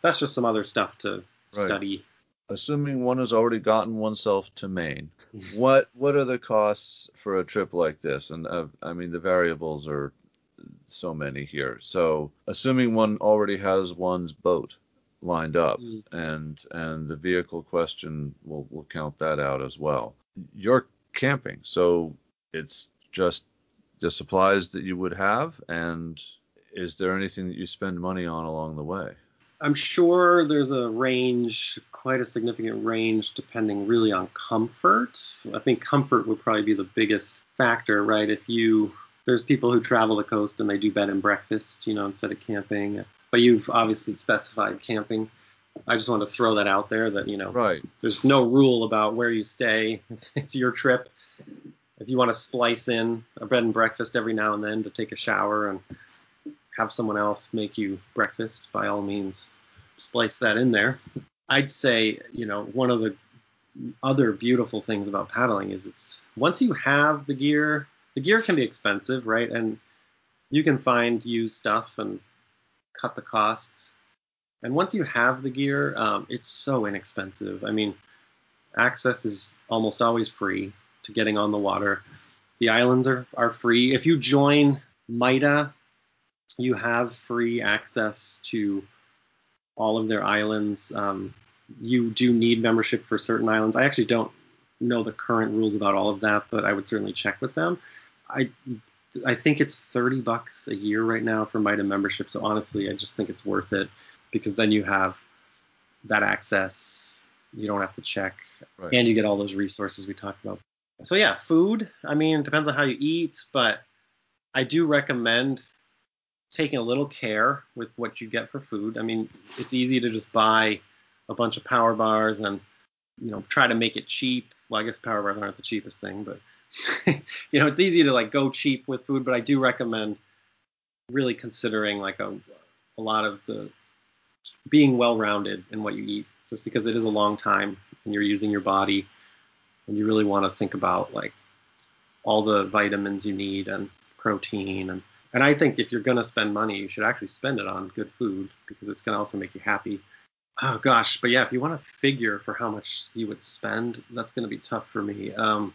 Speaker 2: that's just some other stuff to
Speaker 1: Right.
Speaker 2: study.
Speaker 1: Assuming one has already gotten oneself to Maine, what what are the costs for a trip like this? And uh, I mean, the variables are so many here. So, assuming one already has one's boat lined up,
Speaker 2: Mm.
Speaker 1: and and the vehicle question will will count that out as well. You're camping, so it's just the supplies that you would have, and is there anything that you spend money on along the way?
Speaker 2: I'm sure there's a range, quite a significant range, depending really on comfort. I think comfort would probably be the biggest factor, right? If you there's people who travel the coast and they do bed and breakfast, you know, instead of camping. But you've obviously specified camping. I just want to throw that out there that you know
Speaker 1: Right.
Speaker 2: there's no rule about where you stay. It's your trip. If you want to splice in a bed and breakfast every now and then to take a shower and have someone else make you breakfast, by all means, splice that in there. I'd say, you know, one of the other beautiful things about paddling is it's once you have the gear, the gear can be expensive, right? And you can find used stuff and cut the costs. And once you have the gear, um, it's so inexpensive. I mean, access is almost always free to getting on the water. The islands are, are free. If you join MITA, you have free access to all of their islands. Um, you do need membership for certain islands. I actually don't know the current rules about all of that, but I would certainly check with them. I I think it's 30 bucks a year right now for MITA membership. So honestly, I just think it's worth it because then you have that access. You don't have to check, right. and you get all those resources we talked about. So yeah, food. I mean, it depends on how you eat, but I do recommend taking a little care with what you get for food. I mean, it's easy to just buy a bunch of power bars and you know try to make it cheap. Well, I guess power bars aren't the cheapest thing, but you know it's easy to like go cheap with food. But I do recommend really considering like a a lot of the being well rounded in what you eat, just because it is a long time and you're using your body, and you really want to think about like all the vitamins you need and protein and and I think if you're going to spend money, you should actually spend it on good food because it's going to also make you happy oh gosh, but yeah, if you want to figure for how much you would spend, that's going to be tough for me. Um,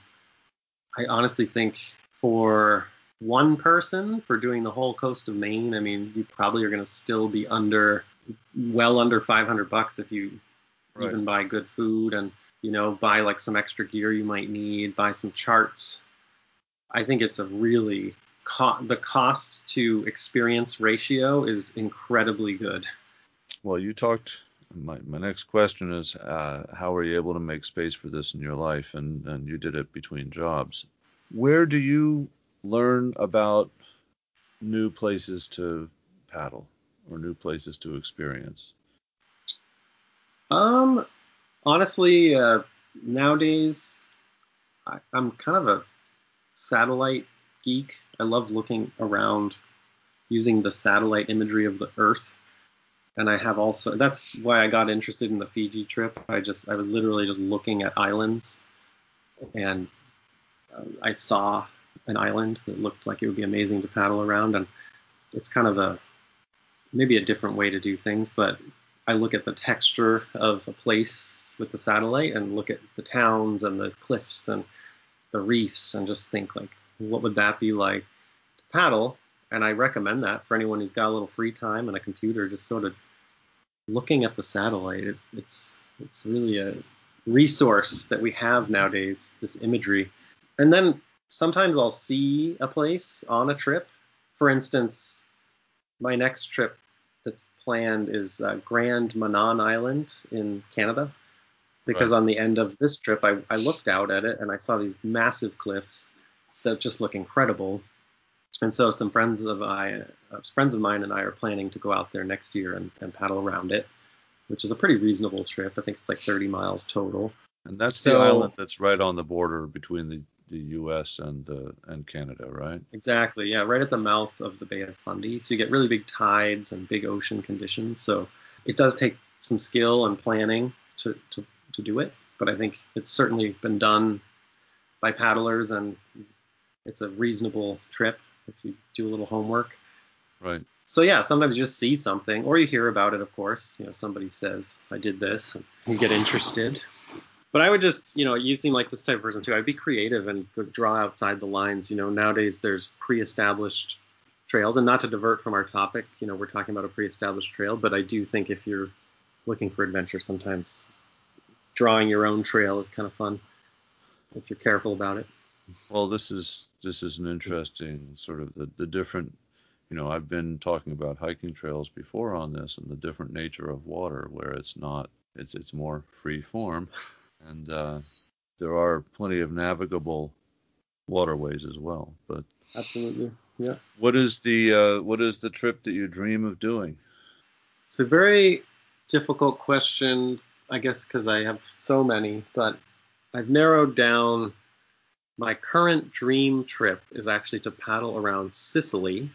Speaker 2: I honestly think for one person for doing the whole coast of Maine, I mean, you probably are going to still be under, well under 500 bucks if you right. even buy good food and you know buy like some extra gear you might need, buy some charts. I think it's a really co- the cost to experience ratio is incredibly good.
Speaker 1: Well, you talked my, my next question is uh, how are you able to make space for this in your life? And, and you did it between jobs. Where do you learn about new places to paddle or new places to experience?
Speaker 2: Um honestly uh, nowadays I, i'm kind of a satellite geek. I love looking around using the satellite imagery of the earth. And I have also that's why I got interested in the Fiji trip. I just I was literally just looking at islands, and uh, I saw an island that looked like it would be amazing to paddle around, and it's kind of a maybe a different way to do things, but I look at the texture of a place with the satellite and look at the towns and the cliffs and the reefs and just think like what would that be like to paddle and I recommend that for anyone who's got a little free time and a computer, just sort of looking at the satellite, it, it's it's really a resource that we have nowadays. This imagery, and then sometimes I'll see a place on a trip. For instance, my next trip that's planned is uh, Grand Manan Island in Canada, because right. on the end of this trip, I, I looked out at it and I saw these massive cliffs that just look incredible and so some friends of I, uh, friends of mine and I are planning to go out there next year and, and paddle around it, which is a pretty reasonable trip. I think it's like 30 miles total.
Speaker 1: And that's so, the island that's right on the border between the, the U.S. and the and Canada, right?
Speaker 2: Exactly. Yeah, right at the mouth of the Bay of Fundy. So you get really big tides and big ocean conditions. So it does take some skill and planning to to, to do it, but I think it's certainly been done by paddlers and it's a reasonable trip if you do a little homework.
Speaker 1: Right.
Speaker 2: So yeah, sometimes you just see something, or you hear about it. Of course, you know somebody says I did this, and you get interested. But I would just, you know, you seem like this type of person too. I'd be creative and draw outside the lines. You know, nowadays there's pre-established trails, and not to divert from our topic, you know, we're talking about a pre-established trail, but I do think if you're looking for adventure, sometimes drawing your own trail is kind of fun if you're careful about it.
Speaker 1: Well, this is this is an interesting sort of the, the different you know, I've been talking about hiking trails before on this and the different nature of water where it's not it's it's more free form and uh, there are plenty of navigable waterways as well. But
Speaker 2: absolutely, yeah.
Speaker 1: What is the uh, what is the trip that you dream of doing?
Speaker 2: It's a very difficult question, I guess, because I have so many. But I've narrowed down my current dream trip is actually to paddle around Sicily.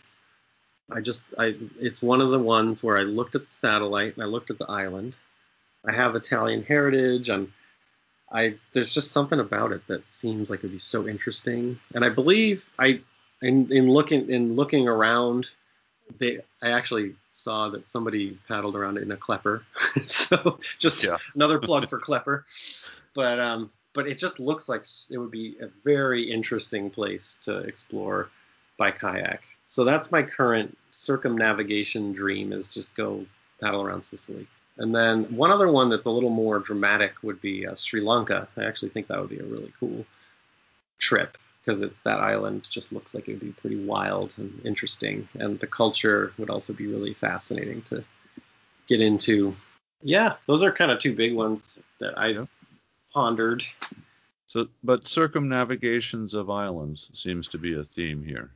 Speaker 2: I just I it's one of the ones where I looked at the satellite and I looked at the island. I have Italian heritage. I'm I there's just something about it that seems like it'd be so interesting. And I believe I in in looking in looking around they I actually saw that somebody paddled around in a Klepper, so just
Speaker 1: Yeah.
Speaker 2: another plug for Klepper. But um, but it just looks like it would be a very interesting place to explore by kayak. So that's my current circumnavigation dream is just go paddle around Sicily. And then one other one that's a little more dramatic would be uh, Sri Lanka. I actually think that would be a really cool trip because it's that island just looks like it would be pretty wild and interesting, and the culture would also be really fascinating to get into. Yeah, those are kind of two big ones that I
Speaker 1: Yeah.
Speaker 2: Pondered.
Speaker 1: So, but circumnavigations of islands seems to be a theme here.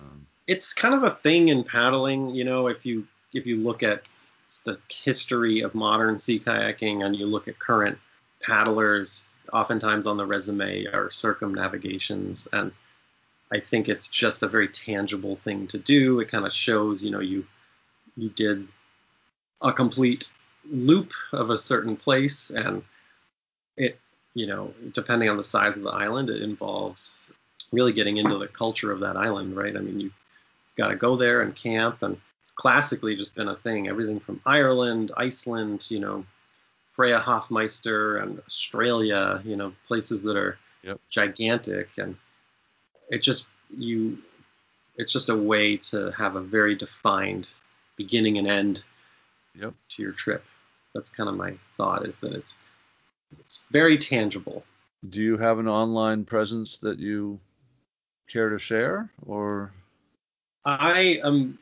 Speaker 1: Um,
Speaker 2: It's kind of a thing in paddling, you know, if you if you look at the history of modern sea kayaking and you look at current paddlers, oftentimes on the resume are circumnavigations and I think it's just a very tangible thing to do. It kind of shows, you know, you you did a complete loop of a certain place and it, you know, depending on the size of the island, it involves really getting into the culture of that island, right? I mean, you got to go there and camp and it's classically just been a thing. Everything from Ireland, Iceland, you know, Freya Hoffmeister and Australia, you know, places that are
Speaker 1: Yep.
Speaker 2: gigantic and it just you it's just a way to have a very defined beginning and end
Speaker 1: Yep.
Speaker 2: to your trip. That's kind of my thought is that it's it's very tangible.
Speaker 1: do you have an online presence that you care to share, or
Speaker 2: I am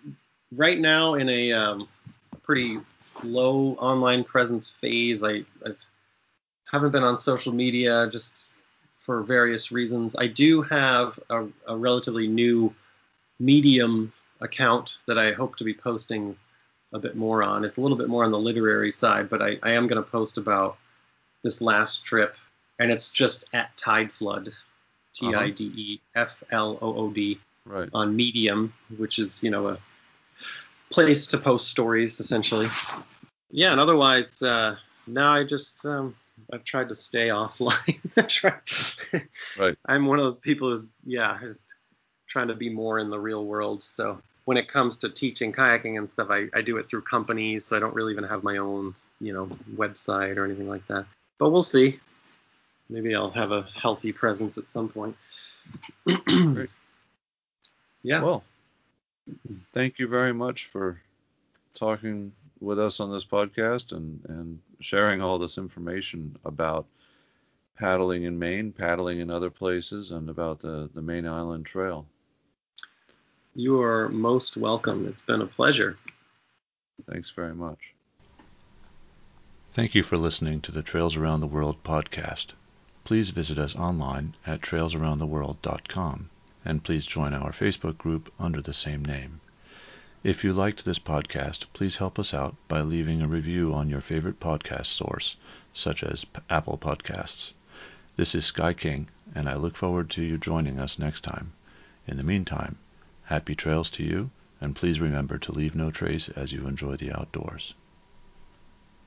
Speaker 2: right now in a um, pretty low online presence phase. I I've, haven't been on social media just for various reasons. I do have a, a relatively new Medium account that I hope to be posting a bit more on. It's a little bit more on the literary side, but I, I am going to post about this last trip, and it's just at Tide Flood, T I D E F L O O D
Speaker 1: right?
Speaker 2: on Medium, which is you know a place to post stories essentially. Yeah, and otherwise, uh, now I just um, I've tried to stay offline. Try-
Speaker 1: Right.
Speaker 2: I'm one of those people who's yeah, just trying to be more in the real world. So when it comes to teaching kayaking and stuff, I, I do it through companies, so I don't really even have my own you know website or anything like that. But we'll see. Maybe I'll have a healthy presence at some point. Yeah.
Speaker 1: Well, thank you very much for talking with us on this podcast and, and sharing all this information about paddling in Maine, paddling in other places, and about the, the Maine Island Trail.
Speaker 2: You are most welcome. It's been a pleasure.
Speaker 1: Thanks very much. Thank you for listening to the Trails Around the World podcast. Please visit us online at trailsaroundtheworld.com and please join our Facebook group under the same name. If you liked this podcast, please help us out by leaving a review on your favorite podcast source, such as Apple Podcasts. This is Sky King, and I look forward to you joining us next time. In the meantime, happy trails to you, and please remember to leave no trace as you enjoy the outdoors.